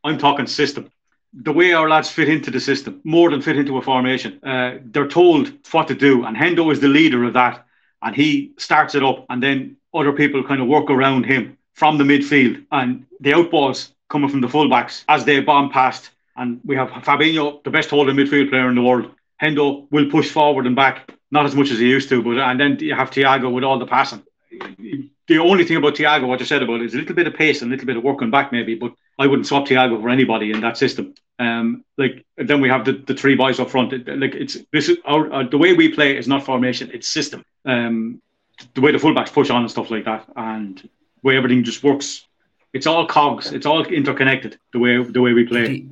I'm talking system. The way our lads fit into the system, more than fit into a formation. Uh, they're told what to do, and Hendo is the leader of that. And he starts it up, and then other people kind of work around him from the midfield. And the outballs coming from the fullbacks as they bomb past. And we have Fabinho, the best holding midfield player in the world. Hendo will push forward and back, not as much as he used to, but and then you have Thiago with all the passing. The only thing about Thiago, what you said about it, is a little bit of pace and a little bit of working back, maybe, but I wouldn't swap Thiago for anybody in that system. Um, like then we have the, the three boys up front. Like it's this is our the way we play is not formation, it's system. Um, the way the fullbacks push on and stuff like that, and way everything just works. It's all cogs. It's all interconnected. The way the way we play.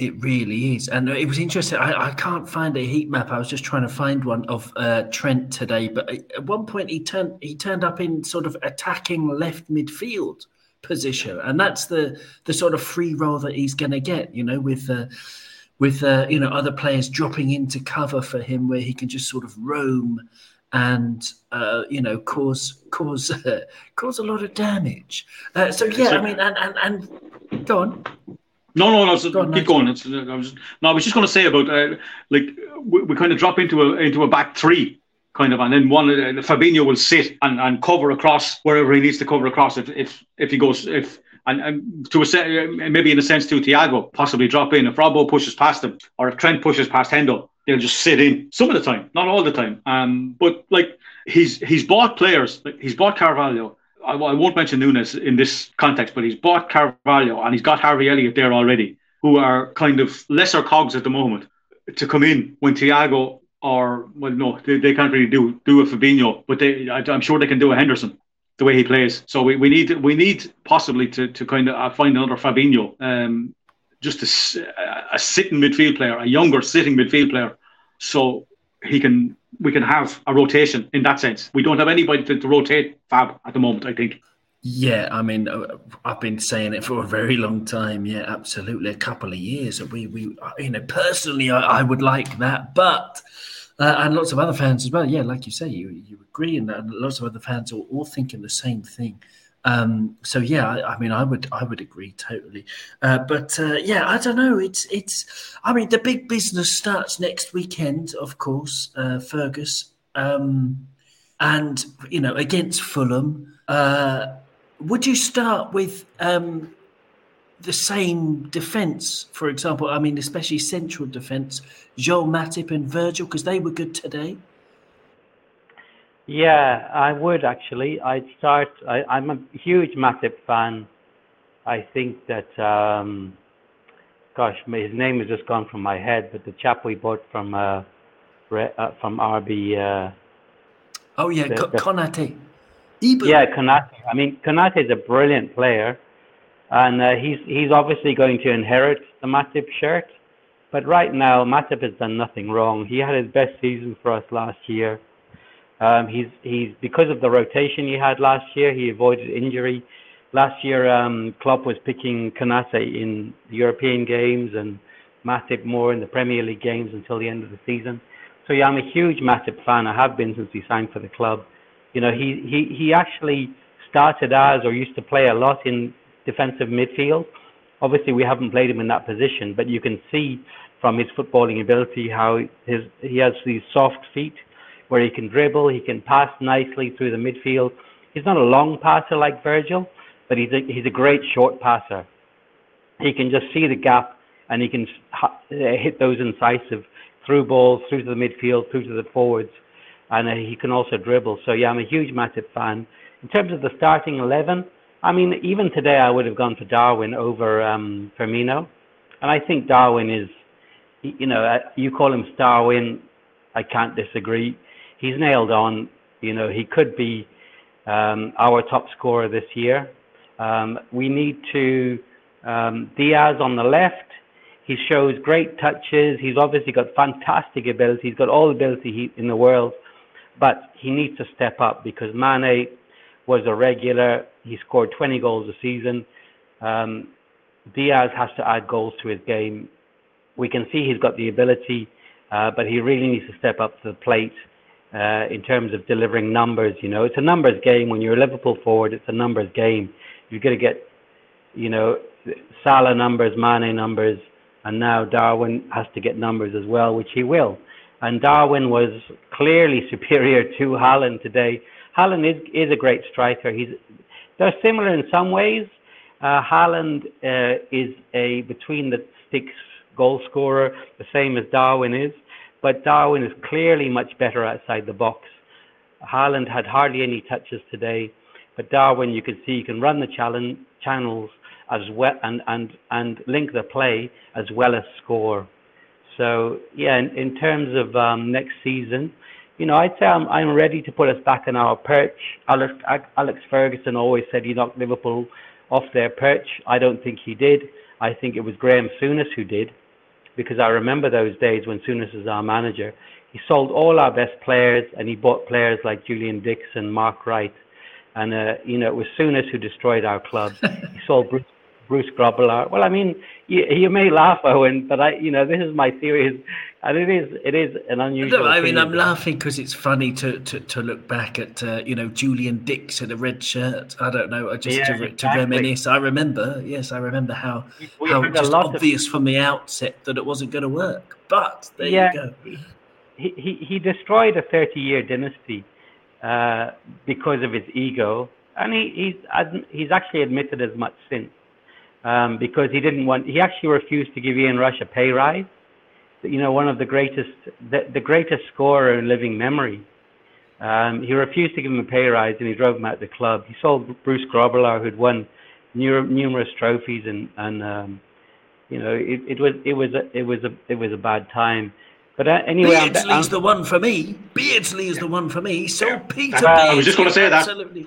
It really is, and it was interesting. I, I can't find a heat map. I was just trying to find one of uh, Trent today, but at one point he turned he turned up in sort of attacking left midfield position, and that's the the sort of free role that he's going to get. You know, with uh, with uh, you know other players dropping into cover for him, where he can just sort of roam and uh, you know cause cause uh, (laughs) cause a lot of damage. Uh, so yeah, I mean, and and, and go on. No, no, no. So Go on, keep going. It's, I was, no, I was just going to say about uh, like we, we kind of drop into a into a back three kind of, and then one uh, Fabinho will sit and, and cover across wherever he needs to cover across. If if if he goes if and, and to a se- maybe in a sense to Thiago possibly drop in if Robbo pushes past him or if Trent pushes past Hendo, they'll just sit in some of the time, not all the time. Um, but like he's he's bought players, like, he's bought Carvalho. I, I won't mention Nunez in this context, but he's bought Carvalho and he's got Harvey Elliott there already, who are kind of lesser cogs at the moment to come in when Thiago or well, no, they, they can't really do do a Fabinho, but they I, I'm sure they can do a Henderson the way he plays. So we, we need we need possibly to to kind of uh, find another Fabinho, um, just a sitting midfield player, a younger sitting midfield player, so he can we can have a rotation in that sense. We don't have anybody to, to rotate Fab at the moment. I think. Yeah, I mean, uh, I've been saying it for a very long time. Yeah, absolutely, a couple of years. We, we, uh, you know, personally, I, I would like that, but uh, and lots of other fans as well. Yeah, like you say, you you agree, and uh, lots of other fans are all thinking the same thing. Um, so yeah, I, I mean, I would I would agree totally. Uh, but uh, yeah, I don't know. It's it's. I mean, the big business starts next weekend, of course. Uh, Fergus, um, and you know, against Fulham. Uh, would you start with um, the same defence, for example? I mean, especially central defence, Joel Matip and Virgil, because they were good today. Yeah, I would actually. I'd start. I, I'm a huge Matip fan. I think that, um, gosh, his name has just gone from my head, but the chap we bought from uh, Re- uh, from RB. Uh, Oh yeah, The- Konate. Ibou. Yeah, Konate. I mean, Konate is a brilliant player, and uh, he's he's obviously going to inherit the Matip shirt. But right now, Matip has done nothing wrong. He had his best season for us last year. Um, he's he's because of the rotation he had last year, he avoided injury. Last year, um, Klopp was picking Konate in the European games and Matip more in the Premier League games until the end of the season. So yeah, I'm a huge Matip fan. I have been since he signed for the club. You know, he, he, he actually started as or used to play a lot in defensive midfield. Obviously, we haven't played him in that position, but you can see from his footballing ability how his he has these soft feet where he can dribble, he can pass nicely through the midfield. He's not a long passer like Virgil, but he's a, he's a great short passer. He can just see the gap and he can ha- hit those incisive through balls through to the midfield, through to the forwards, and uh, he can also dribble. So yeah, I'm a huge Matip fan. In terms of the starting eleven, I mean, even today I would have gone for Darwin over um, Firmino, and I think Darwin is, you know, uh, you call him Starwin, I can't disagree. He's nailed on. You know, he could be um, our top scorer this year. Um, we need to um, Diaz on the left. He shows great touches. He's obviously got fantastic ability. He's got all the ability he, in the world, but he needs to step up because Mane was a regular. He scored 20 goals a season. Um, Diaz has to add goals to his game. We can see he's got the ability, uh, but he really needs to step up to the plate in terms of delivering numbers. You know, it's a numbers game. When you're a Liverpool forward, it's a numbers game. You've got to get, you know, Salah numbers, Mane numbers, and now Darwin has to get numbers as well, which he will. And Darwin was clearly (laughs) superior to Haaland today. Haaland is, is a great striker. He's they're similar in some ways. Uh, Haaland uh, is a between the sticks goal scorer, the same as Darwin is, but Darwin is clearly much better outside the box. Haaland had hardly any touches today, but Darwin, you can see, you can run the channels as well and, and, and link the play as well as score. So yeah, in, in terms of um, next season, you know, I'd say I'm, I'm ready to put us back on our perch. Alex, Alex Ferguson always said he knocked Liverpool off their perch. I don't think he did. I think it was Graham Souness who did, because I remember those days when Souness was our manager. He sold all our best players, and he bought players like Julian Dixon, Mark Wright, and uh, you know it was Souness who destroyed our club. (laughs) he sold Bruce, Bruce Grobbelaar. Well, I mean, you, you may laugh, Owen, but I, you know, this is my theory, and it is it is an unusual. No, I mean. I'm laughing because it's funny to, to, to look back at uh, you know Julian Dicks in a red shirt. I don't know, just Yeah, to, to reminisce. I remember, yes, I remember how We how just lot of- obvious from the outset that it wasn't going to work. But there Yeah. you go. he, he, he destroyed a 30 year dynasty uh, because of his ego, and he, he's he's actually admitted as much since um, because he didn't want he actually refused to give Ian Rush a pay rise. You know, one of the greatest the, the greatest scorer in living memory. Um, he refused to give him a pay rise, and he drove him out of the club. He sold Bruce Grobbelaar, who'd won nu- numerous trophies, and and um, you know it, it was it was a, it was a it was a bad time. But uh, anyway, I'm- I'm- the one for me. Beardsley is the one for me. So Peter Uh, I was just gonna say that. Absolutely.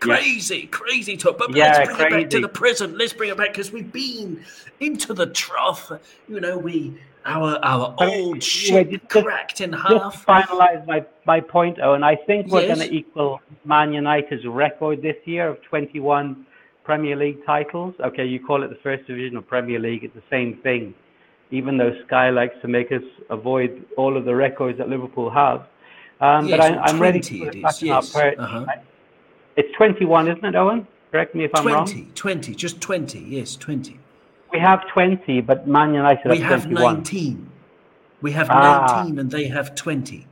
Crazy, crazy talk. But Yeah, let's bring it back to the present. Let's bring it back because we've been into the trough. You know, we our our old ship just- cracked in just half. to finalize my, my point, Owen, I think we're Yes. going to equal Man United's record this year of 21 Premier League titles. Okay, you call it the First Division or Premier League, it's the same thing. Even though Sky likes to make us avoid all of the records that Liverpool have. Um, Yes, but I, I'm ready to put it back is, in our perch. Uh-huh. It's 21, isn't it, Owen? Correct me if I'm 20, wrong. 20, just 20, yes, 20. We have 20, but Man United have We have have 21. 19. We have Ah. 19 and they have 20.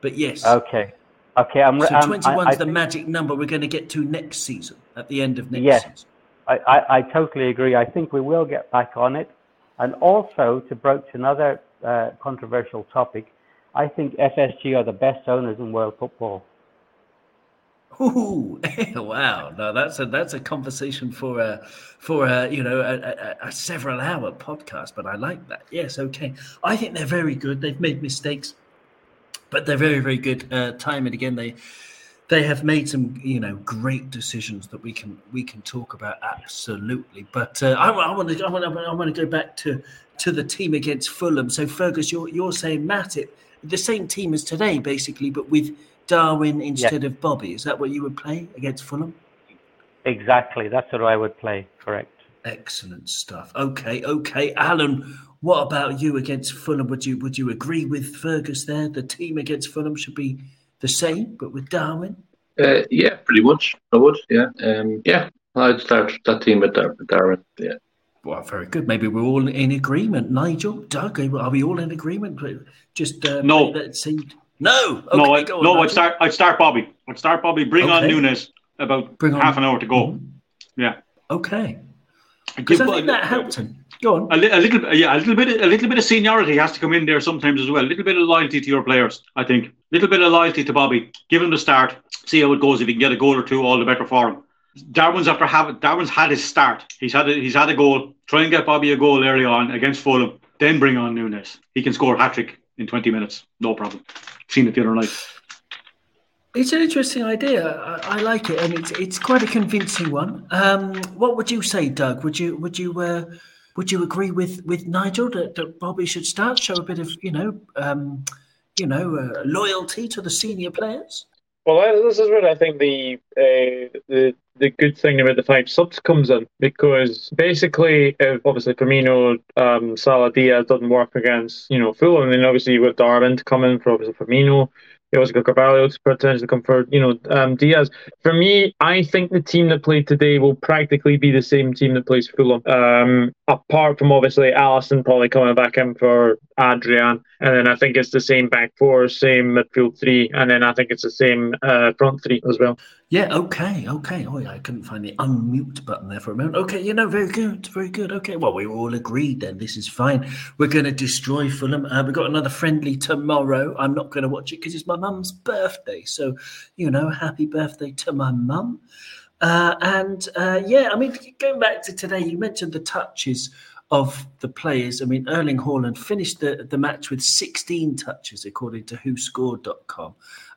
But yes, Okay. Okay, I'm. so 21 I, I is the think- magic number we're going to get to next season, at the end of next Yes. season. I, I, I totally agree. I think we will get back on it. And also, to broach another uh, controversial topic, I think FSG are the best owners in world football. Ooh, (laughs) wow! No, that's a that's a conversation for a for a you know a, a, a several hour podcast. But I like that. Yes, okay. I think they're very good. They've made mistakes, but they're very very good. Uh, time and again, they they have made some you know great decisions that we can we can talk about absolutely. But uh, I, want to I want I want to go back to to the team against Fulham. So Fergus, you're you're saying Matt, it, the same team as today basically, but with Darwin instead of Bobby. Is that what you would play against Fulham? Exactly. That's what I would play. Correct. Excellent stuff. Okay, okay, Alan. What about you against Fulham? Would you would you agree with Fergus there? The team against Fulham should be the same, but with Darwin. Uh, yeah, pretty much. I would. Yeah. Um, yeah. I'd start that team with Dar- Darwin. Yeah. Well, very good. Maybe we're all in agreement. Nigel, Doug, are we all in agreement? Just uh, No. That seemed no. Okay, no, I, go on, no, I'd start. I'd start Bobby. I'd start Bobby. Bring on Okay. Nunez. About Bring on- half an hour to go. Yeah, Okay, because I think that helped him. Go on. A, li- a little, yeah, a little bit, a little bit of seniority has to come in there sometimes as well. A little bit of loyalty to your players, I think. A little bit of loyalty to Bobby. Give him the start. See how it goes. If he can get a goal or two, all the better for him. Darwin's after having Darwin's had his start. He's had a, he's had a goal. Try and get Bobby a goal early on against Fulham. Then bring on Nunez. He can score a hat trick in twenty minutes, no problem. Seen it the other night. It's an interesting idea. I, I like it, and it's it's quite a convincing one. Um, what would you say, Doug? Would you would you uh, would you agree with with Nigel that, that Bobby should start show a bit of you know um, you know uh, loyalty to the senior players? Well, that- this is what I think the uh, the the good thing about the five subs comes in because basically, if obviously Firmino, um, Salah, Diaz doesn't work against you know Fulham, then obviously got Darwin to come in for obviously Firmino. You also got Carvalho to potentially come for you know um, Diaz. For me, I think the team that played today will practically be the same team that plays Fulham. Um, apart from obviously Alisson probably coming back in for Adrian, and then I think it's the same back four, same midfield three, and then I think it's the same uh, front three as well. Yeah. Okay. Okay. Oh, yeah, I couldn't find the unmute button there for a moment. Okay. You know, very good. Very good. Okay. Well, we all agreed then. This is fine. We're going to destroy Fulham. Uh, we've got another friendly tomorrow. I'm not going to watch it because it's my mum's birthday. So, you know, happy birthday to my mum. Uh, and uh, yeah, I mean, going back to today, you mentioned the touches of the players. I mean, Erling Haaland finished the, the match with 16 touches, according to WhoScored.com.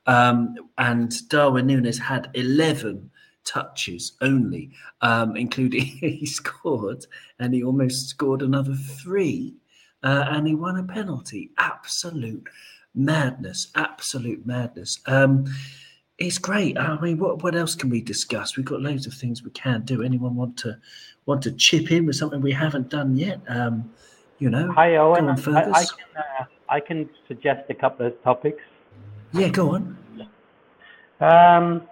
Um, and Darwin Nunez had 11 touches only, um, including (laughs) he scored and he almost scored another three uh, and he won a penalty. Absolute madness, absolute madness. Um, it's great. I mean, what what else can we discuss? We've got loads of things we can do. Anyone want to want to chip in with something we haven't done yet? Um, you know, Hi, Owen. I, I can uh, I can suggest a couple of topics. yeah, go on. Um,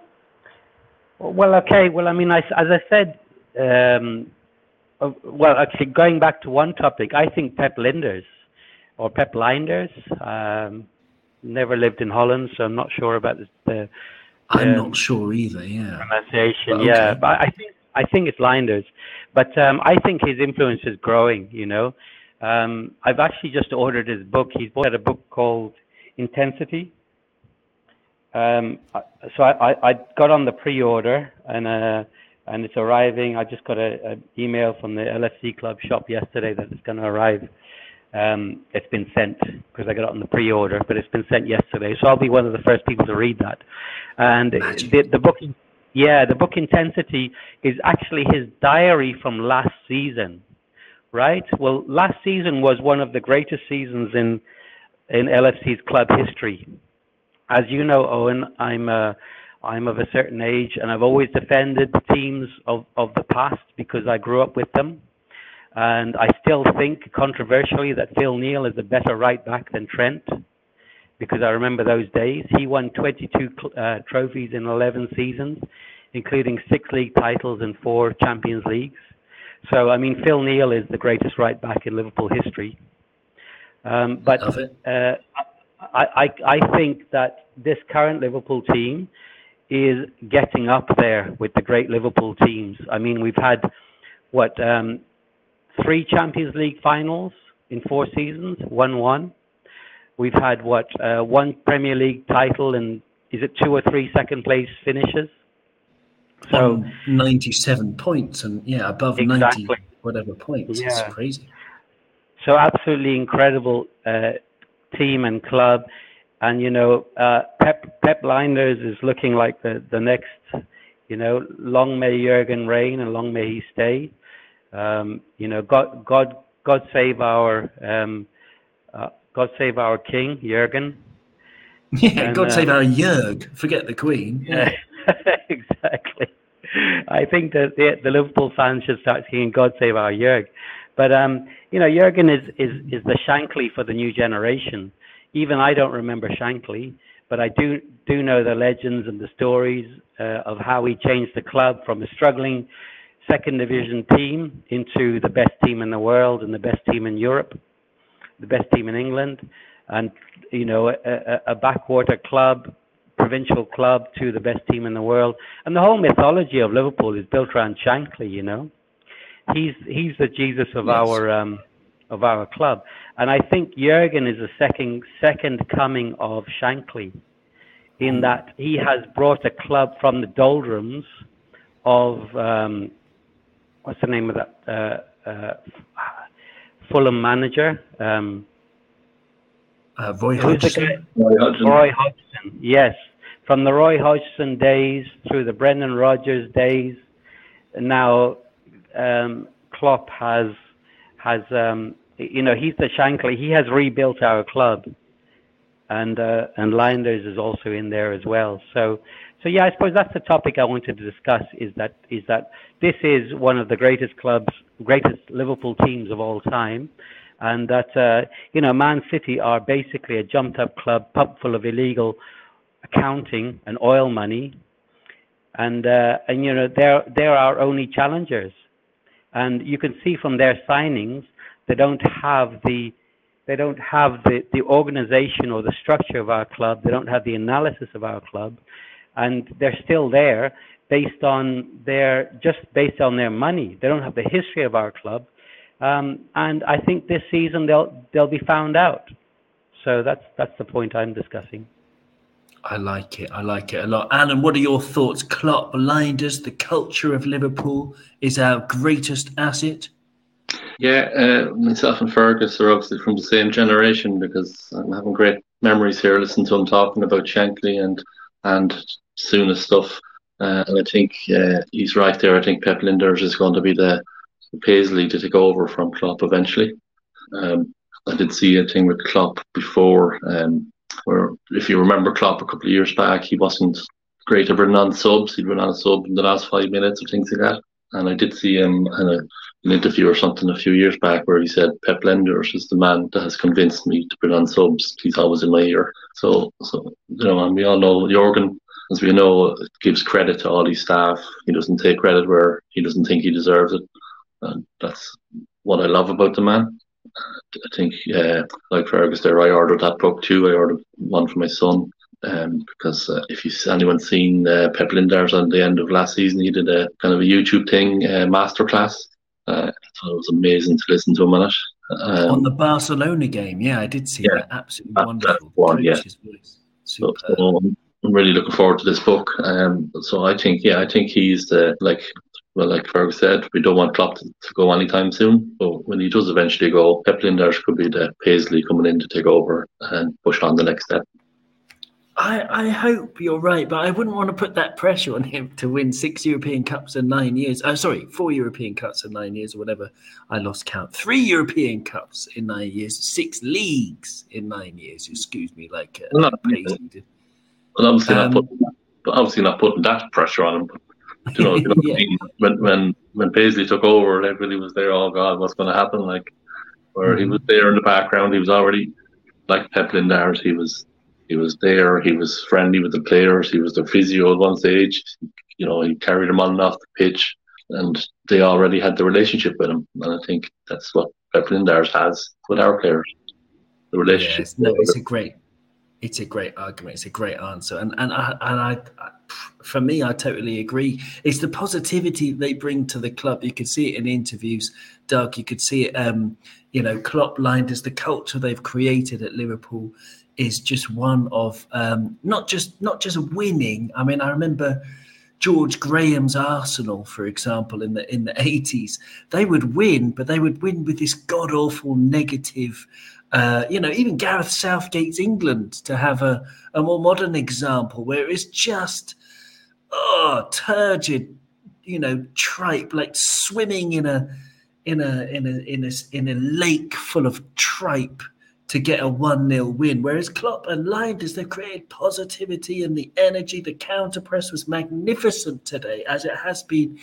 well, okay. Well, I mean, I, as I said, um, uh, well, actually, going back to one topic, I think Pep Lijnders or Pep Lijnders. Um, never lived in Holland, so I'm not sure about the, the I'm not sure either. Yeah. pronunciation. But Yeah, okay. but I think I think it's Lijnders, but um, I think his influence is growing. You know, um, I've actually just ordered his book. He's bought a book called Intensity. Um, so I, I, I got on the pre-order and uh, and it's arriving. I just got a, an email from the LFC Club shop yesterday that it's going to arrive. Um, it's been sent because I got it on the pre-order, but it's been sent yesterday. So I'll be one of the first people to read that. And the, the book, yeah, the book Intensity is actually his diary from last season, right? Well, last season was one of the greatest seasons in in LFC's club history. As you know, Owen, I'm uh, I'm of a certain age, and I've always defended the teams of, of the past because I grew up with them. And I still think, controversially, that Phil Neal is a better right back than Trent because I remember those days. He won 22 uh, trophies in 11 seasons, including six league titles and four Champions Leagues. So, I mean, Phil Neal is the greatest right back in Liverpool history. Um, but uh, I, I, I think that this current Liverpool team is getting up there with the great Liverpool teams. I mean, we've had what um, three Champions League finals in four seasons, one one. We've had what uh, one Premier League title and is it two or three second place finishes? So On 97 points and yeah, above 90 whatever points. Yeah. It's crazy. so absolutely incredible uh, team and club. And you know, uh, Pep Pep Lijnders is looking like the the next. You know, long may Jurgen reign and long may he stay. Um, you know, God God God save our um, uh, God save our King Jurgen. (laughs) Yeah, And, God save uh, our Jurg. Forget the Queen. Yeah, (laughs) exactly. I think that the, the Liverpool fans should start singing "God Save Our Jurg," but um, you know, Jurgen is, is is the Shankly for the new generation. Even I don't remember Shankly, but I do do know the legends and the stories uh, of how he changed the club from a struggling second division team into the best team in the world and the best team in Europe, the best team in England, and you know, a, a, backwater club provincial club to the best team in the world. And the whole mythology of Liverpool is built around Shankly, you know. He's he's the Jesus of Yes. our um, of our club. And I think Jurgen is the second second coming of Shankly in that he has brought a club from the doldrums of um, what's the name of that uh, uh, Fulham manager? Um, Uh, Roy who's the Hodgson. Roy Hodgson. Roy Hodgson, yes. From the Roy Hodgson days through the Brendan Rodgers days, now um, Klopp has has um, you know he's the Shankly. He has rebuilt our club, and uh, and Lijnders is also in there as well. So so yeah, I suppose that's the topic I wanted to discuss. Is that is that this is one of the greatest clubs, greatest Liverpool teams of all time and that uh, you know Man City are basically a jumped up club pumped full of illegal accounting and oil money, and uh, and you know they're they're our only challengers, and you can see from their signings they don't have the they don't have the, the organization or the structure of our club. They don't have the analysis of our club, and they're still there based on their just based on their money. They don't have the history of our club, um, and I think this season they'll they'll be found out. So that's that's the point I'm discussing. I like it. I like it a lot. Alan, what are your thoughts? Klopp, Blinders, the culture of Liverpool is our greatest asset. Yeah, uh, myself and Fergus are obviously from the same generation because I'm having great memories here listening to him talking about Shankly and and Souness stuff. Uh, and I think uh, he's right there. I think Pep Lijnders is going to be the Paisley to take over from Klopp eventually. Um, I did see a thing with Klopp before, um, where if you remember Klopp a couple of years back, he wasn't great to bring on subs. He'd been on a sub in the last five minutes or things like that. And I did see him in a, an interview or something a few years back where he said Pep Lijnders is the man that has convinced me to bring on subs. He's always in my ear. So, so you know, and we all know Jurgen, as we know, it gives credit to all his staff. He doesn't take credit where he doesn't think he deserves it. And that's what I love about the man. I think, uh, like Fergus there, I ordered that book too. I ordered one for my son um, because uh, if you've anyone's seen uh, Pep Lijnders on the end of last season, he did a kind of a YouTube thing, uh, masterclass. Uh, so it was amazing to listen to him on it. Um, on the Barcelona game, yeah, I did see yeah, that. Absolutely that, wonderful. One, yeah. So, so I'm really looking forward to this book. Um, so I think, yeah, I think he's the like well, like Fergus said, we don't want Klopp to, to, go anytime soon. But when he does eventually go, Pep Lijnders could be the Paisley coming in to take over and push on the next step. I, I hope you're right, but I wouldn't want to put that pressure on him to win six European Cups in nine years. Oh, sorry, four European Cups in nine years or whatever. I lost count. Three European Cups in nine years, six leagues in nine years. Excuse me, like uh, Paisley did. Well, obviously, um, not putting, obviously not putting that pressure on him. But you know, you know (laughs) yeah. when when when Paisley took over, everybody was there. Oh God, what's going to happen? Like, where mm-hmm. he was there in the background, he was already like Pep Lijnders. He was he was there. He was friendly with the players. He was the physio at one stage. You know, he carried them on and off the pitch, and they already had the relationship with him. And I think that's what Pep Lijnders has with our players. The relationship. Yes, no, it's a great, it's a great argument. It's a great answer, and and I, and I, for me, I totally agree. It's the positivity they bring to the club. You could see it in interviews, Doug. You could see it. Um, you know, Klopp Lijnders the culture they've created at Liverpool is just one of um, not just not just winning. I mean, I remember George Graham's Arsenal, for example, in the in the eighties. They would win, but they would win with this god awful negative uh, you know, even Gareth Southgate's England to have a, a more modern example where it's just oh turgid, you know, tripe like swimming in a in a in a in a in a lake full of tripe to get a 1 0 win. Whereas Klopp and Lijnders, they've created positivity and the energy. The counter press was magnificent today, as it has been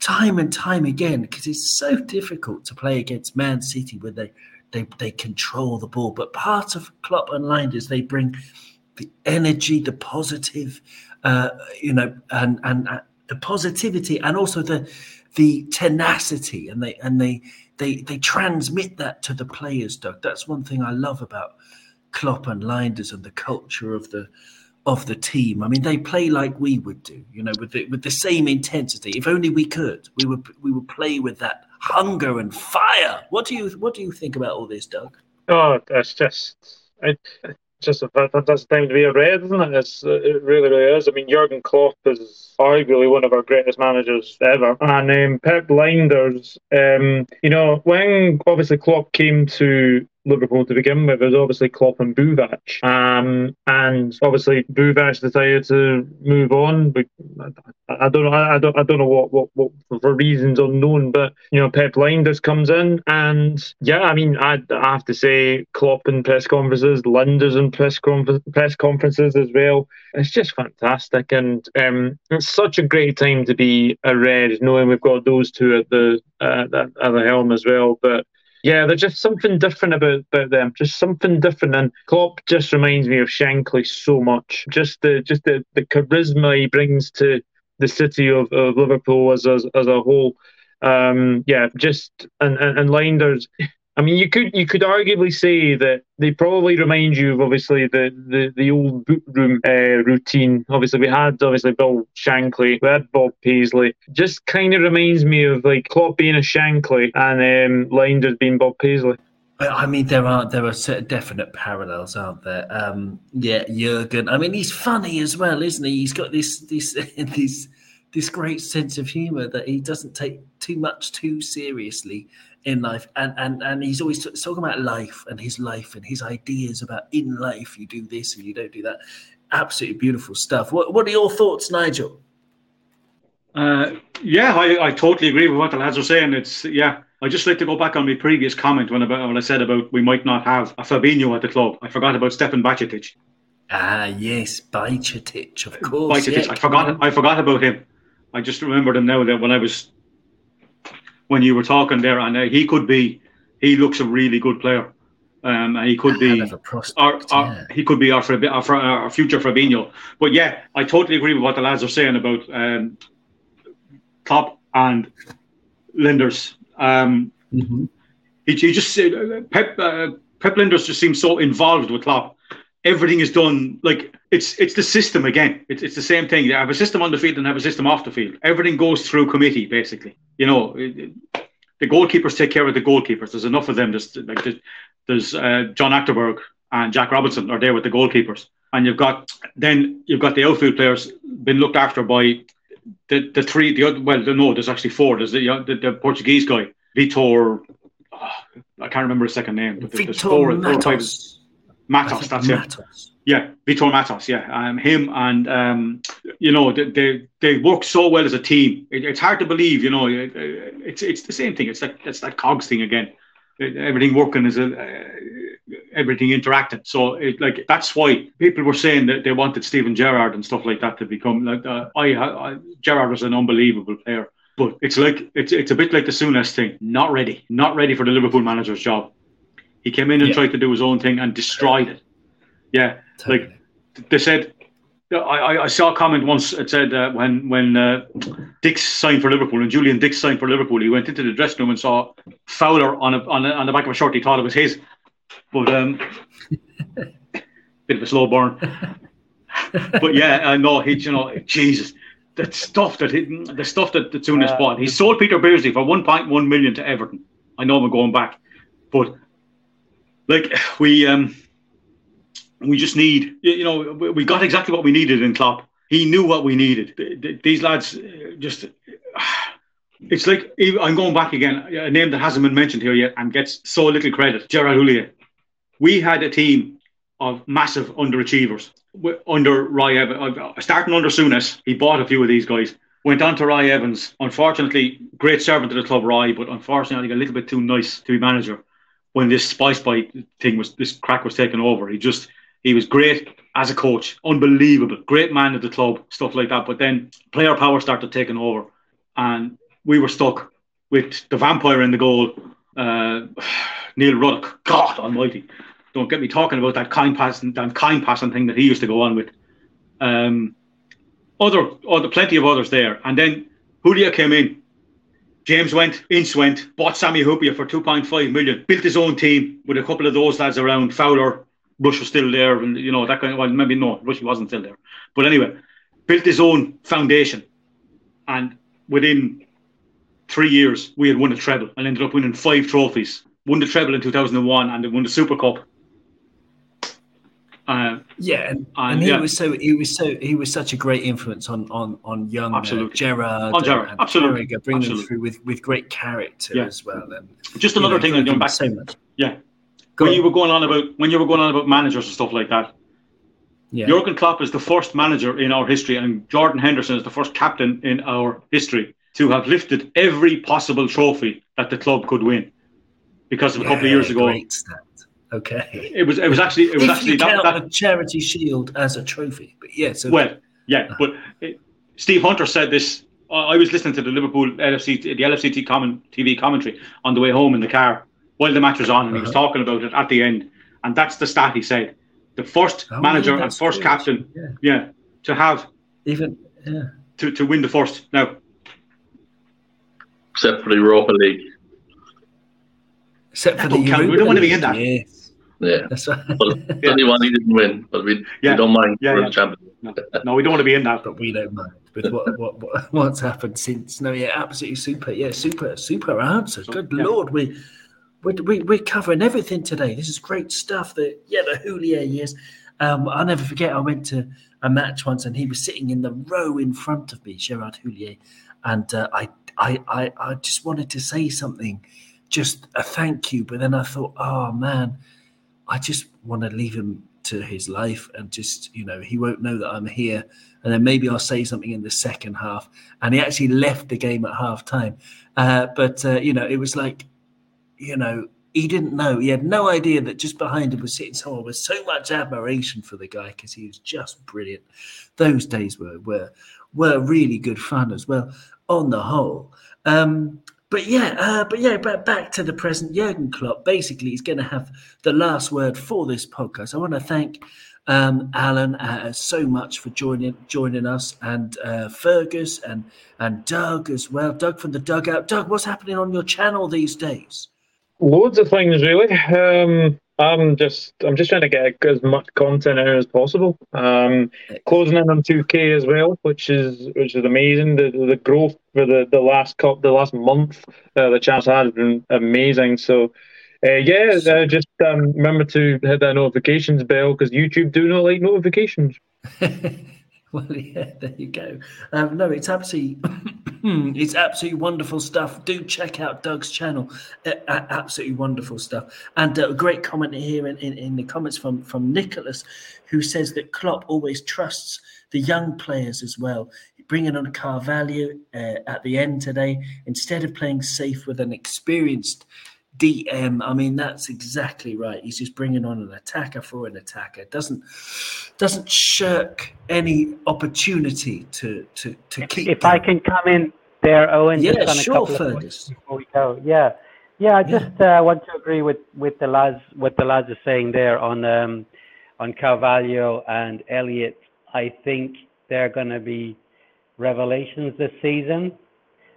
time and time again, because it's so difficult to play against Man City where they they they control the ball. But part of Klopp and Lijnders they bring the energy, the positive, uh, you know, and and uh, the positivity, and also the the tenacity, and they and they they they transmit that to the players. Doug, that's one thing I love about Klopp and Lijnders and the culture of the of the team. I mean, they play like we would do, you know, with the, with the same intensity. If only we could, we would we would play with that hunger and fire. What do you what do you think about all this, Doug? Oh, that's just just a fantastic time to be a Red, isn't it? It's, it really, really is. I mean, Jurgen Klopp is arguably one of our greatest managers ever, and um, Pep Lijnders. Um, you know, when obviously Klopp came to Liverpool to begin with was obviously Klopp and Buvac. Um, and obviously Buvac decided to move on. But I, I don't know. I, don't. I don't know what, what, what for reasons unknown. But you know, Pep Lijnders comes in, and yeah, I mean, I, I have to say, Klopp in press conferences, Lijnders in press conf- press conferences as well. It's just fantastic, and um, it's such a great time to be a Red, knowing we've got those two at the uh, at the helm as well. But yeah, there's just something different about, about them. Just something different. And Klopp just reminds me of Shankly so much. Just the just the, the charisma he brings to the city of, of Liverpool as, as as a whole. Um, yeah, just and and, and Lijnders. I mean, you could you could arguably say that they probably remind you of obviously the the, the old boot room uh, routine. Obviously, we had obviously Bill Shankly, we had Bob Paisley. Just kind of reminds me of like Klopp being a Shankly and um, Lijnders being Bob Paisley. I mean, there are there are definite parallels, aren't there? Um, yeah, Jurgen. I mean, he's funny as well, isn't he? He's got this this (laughs) this this great sense of humour that he doesn't take too much too seriously in life and and and he's always talking about life and his life and his ideas about in life you do this and you don't do that absolutely beautiful stuff what, what are your thoughts nigel uh, yeah I, I totally agree with what the lads are saying it's yeah I just like to go back on my previous comment when about when I said about we might not have a Fabinho at the club. I forgot about Stefan Bajcetic. Ah, yes, Bajcetic, of course. Bajcetic. yeah. I forgot. I forgot about him. I just remembered him now that when I was when you were talking there, and uh, he could be. He looks a really good player. Um, and he could be Hell of a prospect, our, our, yeah. he could be our, our, our future Fabinho. But yeah, I totally agree with what the lads are saying about um, Klopp and Lijnders. Um, Mhm. he, he just uh, Pep uh, Pep Lijnders just seems so involved with Klopp. Everything is done like it's it's the system again. It's it's the same thing. They have a system on the field and have a system off the field. Everything goes through committee basically. You know, it- it- the goalkeepers take care of the goalkeepers. There's enough of them. There's like there's, there's uh, John Achterberg and Jack Robinson are there with the goalkeepers, and you've got then you've got the outfield players been looked after by the the three the other well no there's actually four. There's the the, the Portuguese guy Vitor. oh, I can't remember his second name. But there's Victor four- four or five- Matos. I Matos, that's it. Yeah, Vitor Matos. Yeah, um, him and um, you know they, they they work so well as a team. It, it's hard to believe. You know, it, it's it's the same thing. It's like it's that cogs thing again. It- everything working is a uh, everything interacting. So it like that's why people were saying that they wanted Steven Gerrard and stuff like that to become like uh, I, I Gerrard was an unbelievable player. But it's like it's it's a bit like the Souness thing. Not ready, not ready for the Liverpool manager's job. He came in and Yeah. tried to do his own thing and destroyed it. Yeah, Totally. like they said. I, I- I saw a comment once. It said uh, when when uh, Dicks signed for Liverpool and Julian Dicks signed for Liverpool, he went into the dressing room and saw Fowler on a, on, a, on the back of a shirt. He thought it was his, but um, (laughs) bit of a slow burn. (laughs) but yeah, I know he. You know, Jesus, the stuff that he, the stuff that the Souness Uh, bought. He sold Peter Beardsley for one point one million to Everton. I know we're going back, but like we um we just need you know we- got exactly what we needed in Klopp. He knew what we needed. Th- th- These lads uh, just (sighs) it's like I'm going back again. A name that hasn't been mentioned here yet and gets so little credit. Gerard Houllier. We had a team of massive underachievers under Roy Evans. Starting under Souness, he bought a few of these guys. Went on to Roy Evans. Unfortunately, great servant to the club, Roy, but unfortunately, a little bit too nice to be manager. When this spice bite thing was, this crack was taken over, he just he was great as a coach, unbelievable, great man at the club, stuff like that. But then player power started taking over, and we were stuck with the vampire in the goal, uh, (sighs) Neil Ruddock. God Almighty, don't get me talking about that kind passing, that kind passing thing that he used to go on with. Um, other, other, plenty of others there, and then Houllier came in. James went, Ince went, bought Sami Hyypiä for 2.5 million, built his own team with a couple of those lads around. Fowler, Rush was still there, and you know that kind of. Well, maybe no, Rush wasn't still there, but anyway, built his own foundation, and within three years we had won a treble and ended up winning five trophies. Won the treble in 2001 and then won the Super Cup. Uh, Yeah, and, And, and he yeah. was so he was so he was such a great influence on on on young uh, Gerard, On Gerrard, and absolutely, Carragher, bringing them through with with great character Yeah. as well. And just another know, thing, gave going back. so much. Yeah, Go when on. you were going on about when you were going on about managers and stuff like that. yeah. Jurgen Klopp is the first manager in our history, and Jordan Henderson is the first captain in our history to have lifted every possible trophy that the club could win. Because of a couple of years ago. Okay. it was it was actually it was if actually you that, count that the charity shield as a trophy, but yeah, so well, yeah. But it, Steve Hunter said this. I I was listening to the Liverpool LFC the LFCT comment, TV commentary on the way home in the car while the match was on, and he was Uh-huh. talking about it at the end. And that's the stat he said: the first Oh, manager yeah, and first good. captain, Yeah. yeah, to have even yeah. to, to win the first. Now, except for the Europa League. Except for the don't count. We don't wanna be in that. Yes, Yeah. that's right. Well, the (laughs) only one he didn't win, but we, Yeah. we don't mind Yeah, yeah. champion. no, no, we don't want to be in that. but we don't mind with what, what, what (laughs) what's happened since. No, yeah, absolutely super. Yeah, super, super answer. Good yeah. lord, we we we we're covering everything today. This is great stuff. That yeah, the Houllier years. Um, I'll never forget. I went to a match once, and he was sitting in the row in front of me, Gerard Houllier, and uh, I, I I I just wanted to say something, just a thank you, but then I thought, oh man, I just want to leave him to his life and just, you know, he won't know that I'm here. And then maybe I'll say something in the second half. And he actually left the game at half time. Uh, but, uh, you know, it was like, you know, he didn't know. He had no idea that just behind him was sitting someone with so much admiration for the guy because he was just brilliant. Those days were were were really good fun as well on the whole. Um, but yeah, uh, but yeah, but back to the present. Jurgen Klopp basically is going to have the last word for this podcast. I want to thank um, Alan uh, so much for joining joining us, and uh, Fergus and and Doug as well. Doug from the dugout. Doug, what's happening on your channel these days? Loads of things, really. Um, I'm just I'm just trying to get as much content out as possible. Um, closing in on 2K as well, which is which is amazing. The the growth for the, the last cup, the last month, uh, the chance has been amazing. So uh, yeah, uh, just um, remember to hit that notifications bell because YouTube do not like notifications. (laughs) well, (laughs) yeah, there you go. Um, no, it's absolutely, (clears throat) it's absolutely wonderful stuff. Do check out Doug's channel. Uh, absolutely wonderful stuff. And uh, a great comment here in, in, in the comments from from Nicholas, who says that Klopp always trusts the young players as well. Bringing on Carvalho uh, at the end today instead of playing safe with an experienced DM. I mean, that's exactly right. He's just bringing on an attacker for an attacker. Doesn't doesn't shirk any opportunity to to to keep. If them. I can come in there, Owen. Yeah, sure, Fergus. Before we go, yeah, yeah. I just yeah. Uh, want to agree with with the lads what the lads are saying there on um, on Carvalho and Elliott. I think they're going to be revelations this season.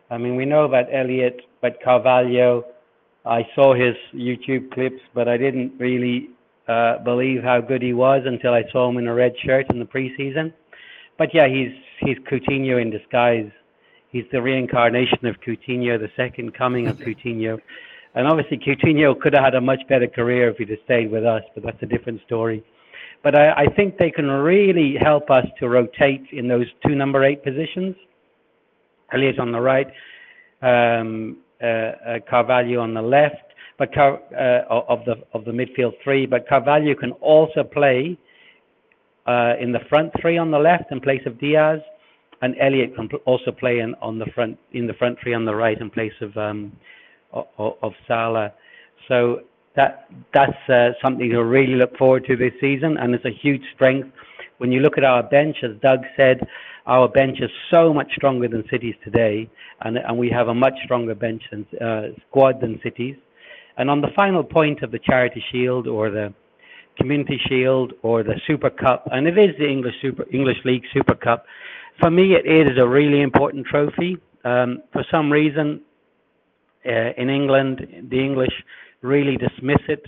I mean, we know about Elliott, but Carvalho I saw his YouTube clips, but I didn't really uh, believe how good he was until I saw him in a red shirt in the preseason. But yeah, he's he's Coutinho in disguise. He's the reincarnation of Coutinho, the second coming of (laughs) Coutinho. And obviously, Coutinho could have had a much better career if he'd have stayed with us, but that's a different story. But I, I think they can really help us to rotate in those two number eight positions. Elliott on the right, um, Carvalho on the left, but Car- uh, of the of the midfield three. But Carvalho can also play in the front three on the left in place of Diaz, and Elliott can also play in on the front in the front three on the right in place of um, of, of Salah. So that that's uh, something to really look forward to this season, and it's a huge strength. When you look at our bench, as Doug said, our bench is so much stronger than City's today, and, and we have a much stronger bench and uh, squad than City's. And on the final point of the Charity Shield or the Community Shield or the Super Cup, and it is the English Super English League Super Cup. For me, it is a really important trophy. Um, for some reason, uh, in England, the English really dismiss it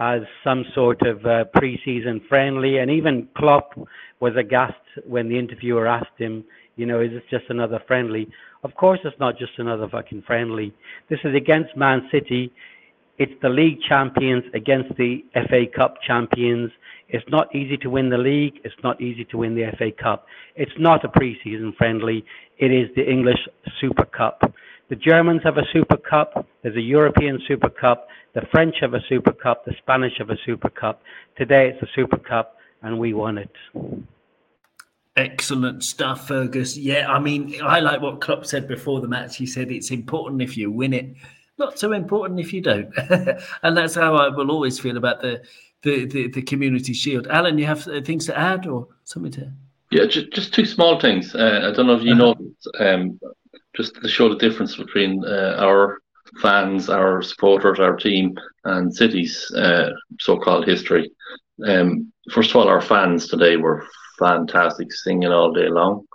as some sort of uh, pre-season friendly, and even Klopp was aghast when the interviewer asked him, you know, is this just another friendly? Of course, it's not just another fucking friendly. This is against Man City. It's the league champions against the FA Cup champions. It's not easy to win the league. It's not easy to win the FA Cup. It's not a pre-season friendly. It is the English Super Cup. The Germans have a Super Cup. There's a European Super Cup. The French have a Super Cup. The Spanish have a Super Cup. Today it's a Super Cup, and we won it. Excellent stuff, Fergus. Yeah, I mean, I like what Klopp said before the match. He said it's important if you win it, not so important if you don't. (laughs) and that's how I will always feel about the, the, the, the, Community Shield. Alan, you have things to add or something to? Yeah, just, just two small things. Uh, I don't know if you uh-huh. know, um, just to show the difference between uh, our fans, our supporters, our team, and City's uh, so-called history. Um, first of all, our fans today were fantastic, singing all day long.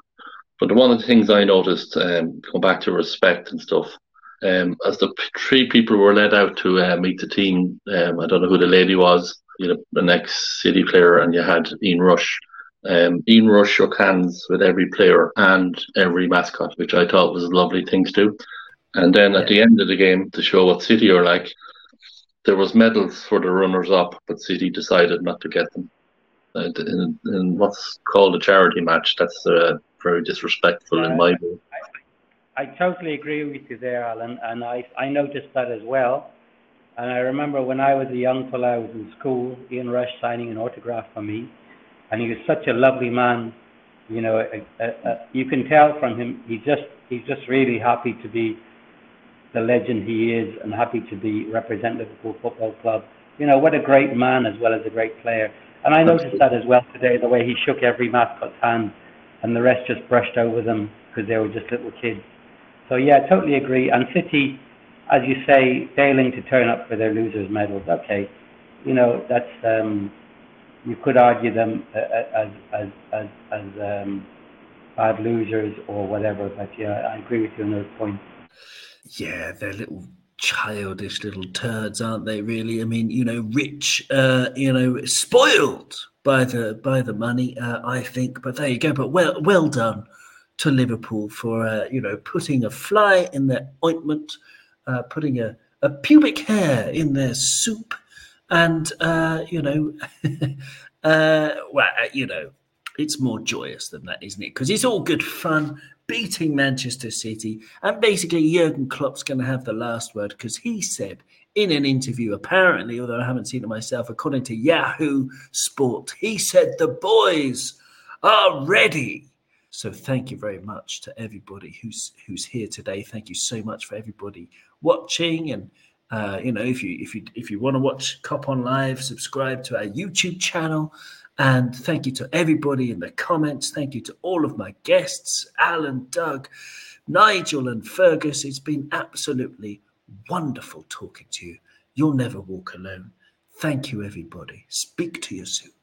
But one of the things I noticed, um, going back to respect and stuff, um, as the three people were led out to uh, meet the team, um, I don't know who the lady was, you know, the next City player, and you had Ian Rush. Um, Ian Rush shook hands with every player and every mascot, which I thought was a lovely thing to do. And then at the end of the game, to show what City are like, there was medals for the runners up, but City decided not to get them. Uh, in, in, what's called a charity match, that's uh, very disrespectful yeah, in my view. I, I, totally agree with you there, Alan, and I, I noticed that as well. And I remember when I was a young fellow, I was in school, Ian Rush signing an autograph for me, and he was such a lovely man. You know, uh, uh, uh, you can tell from him, he just he's just really happy to be the legend he is and happy to be represent Liverpool Football Club. You know, what a great man as well as a great player. And I noticed that as well today, the way he shook every mascot's hand and the rest just brushed over them because they were just little kids. So yeah, totally agree. And City, as you say, failing to turn up for their losers' medals. Okay, you know that's um, you could argue them uh, uh, as as as as um, bad losers or whatever. But yeah, I agree with you on those points. Yeah, they're little childish little turds, aren't they? Really, I mean, you know, rich, uh, you know, spoiled by the by the money. Uh, I think, but there you go. But well, well done to Liverpool for uh, you know putting a fly in their ointment, uh, putting a, a pubic hair in their soup, and uh, you know, (laughs) uh, well, uh, you know, it's more joyous than that, isn't it? Because it's all good fun beating Manchester City, and basically Jurgen Klopp's going to have the last word because he said in an interview, apparently, although I haven't seen it myself, according to Yahoo Sport, he said the boys are ready so thank you very much to everybody who's who's here today. Thank you so much for everybody watching and uh, you know if you if you if you want to watch Cop on Live, subscribe to our YouTube channel. And thank you to everybody in the comments. Thank you to all of my guests, Alan, Doug, Nigel, and Fergus. It's been absolutely wonderful talking to you. You'll never walk alone. Thank you, everybody. Speak to you soon.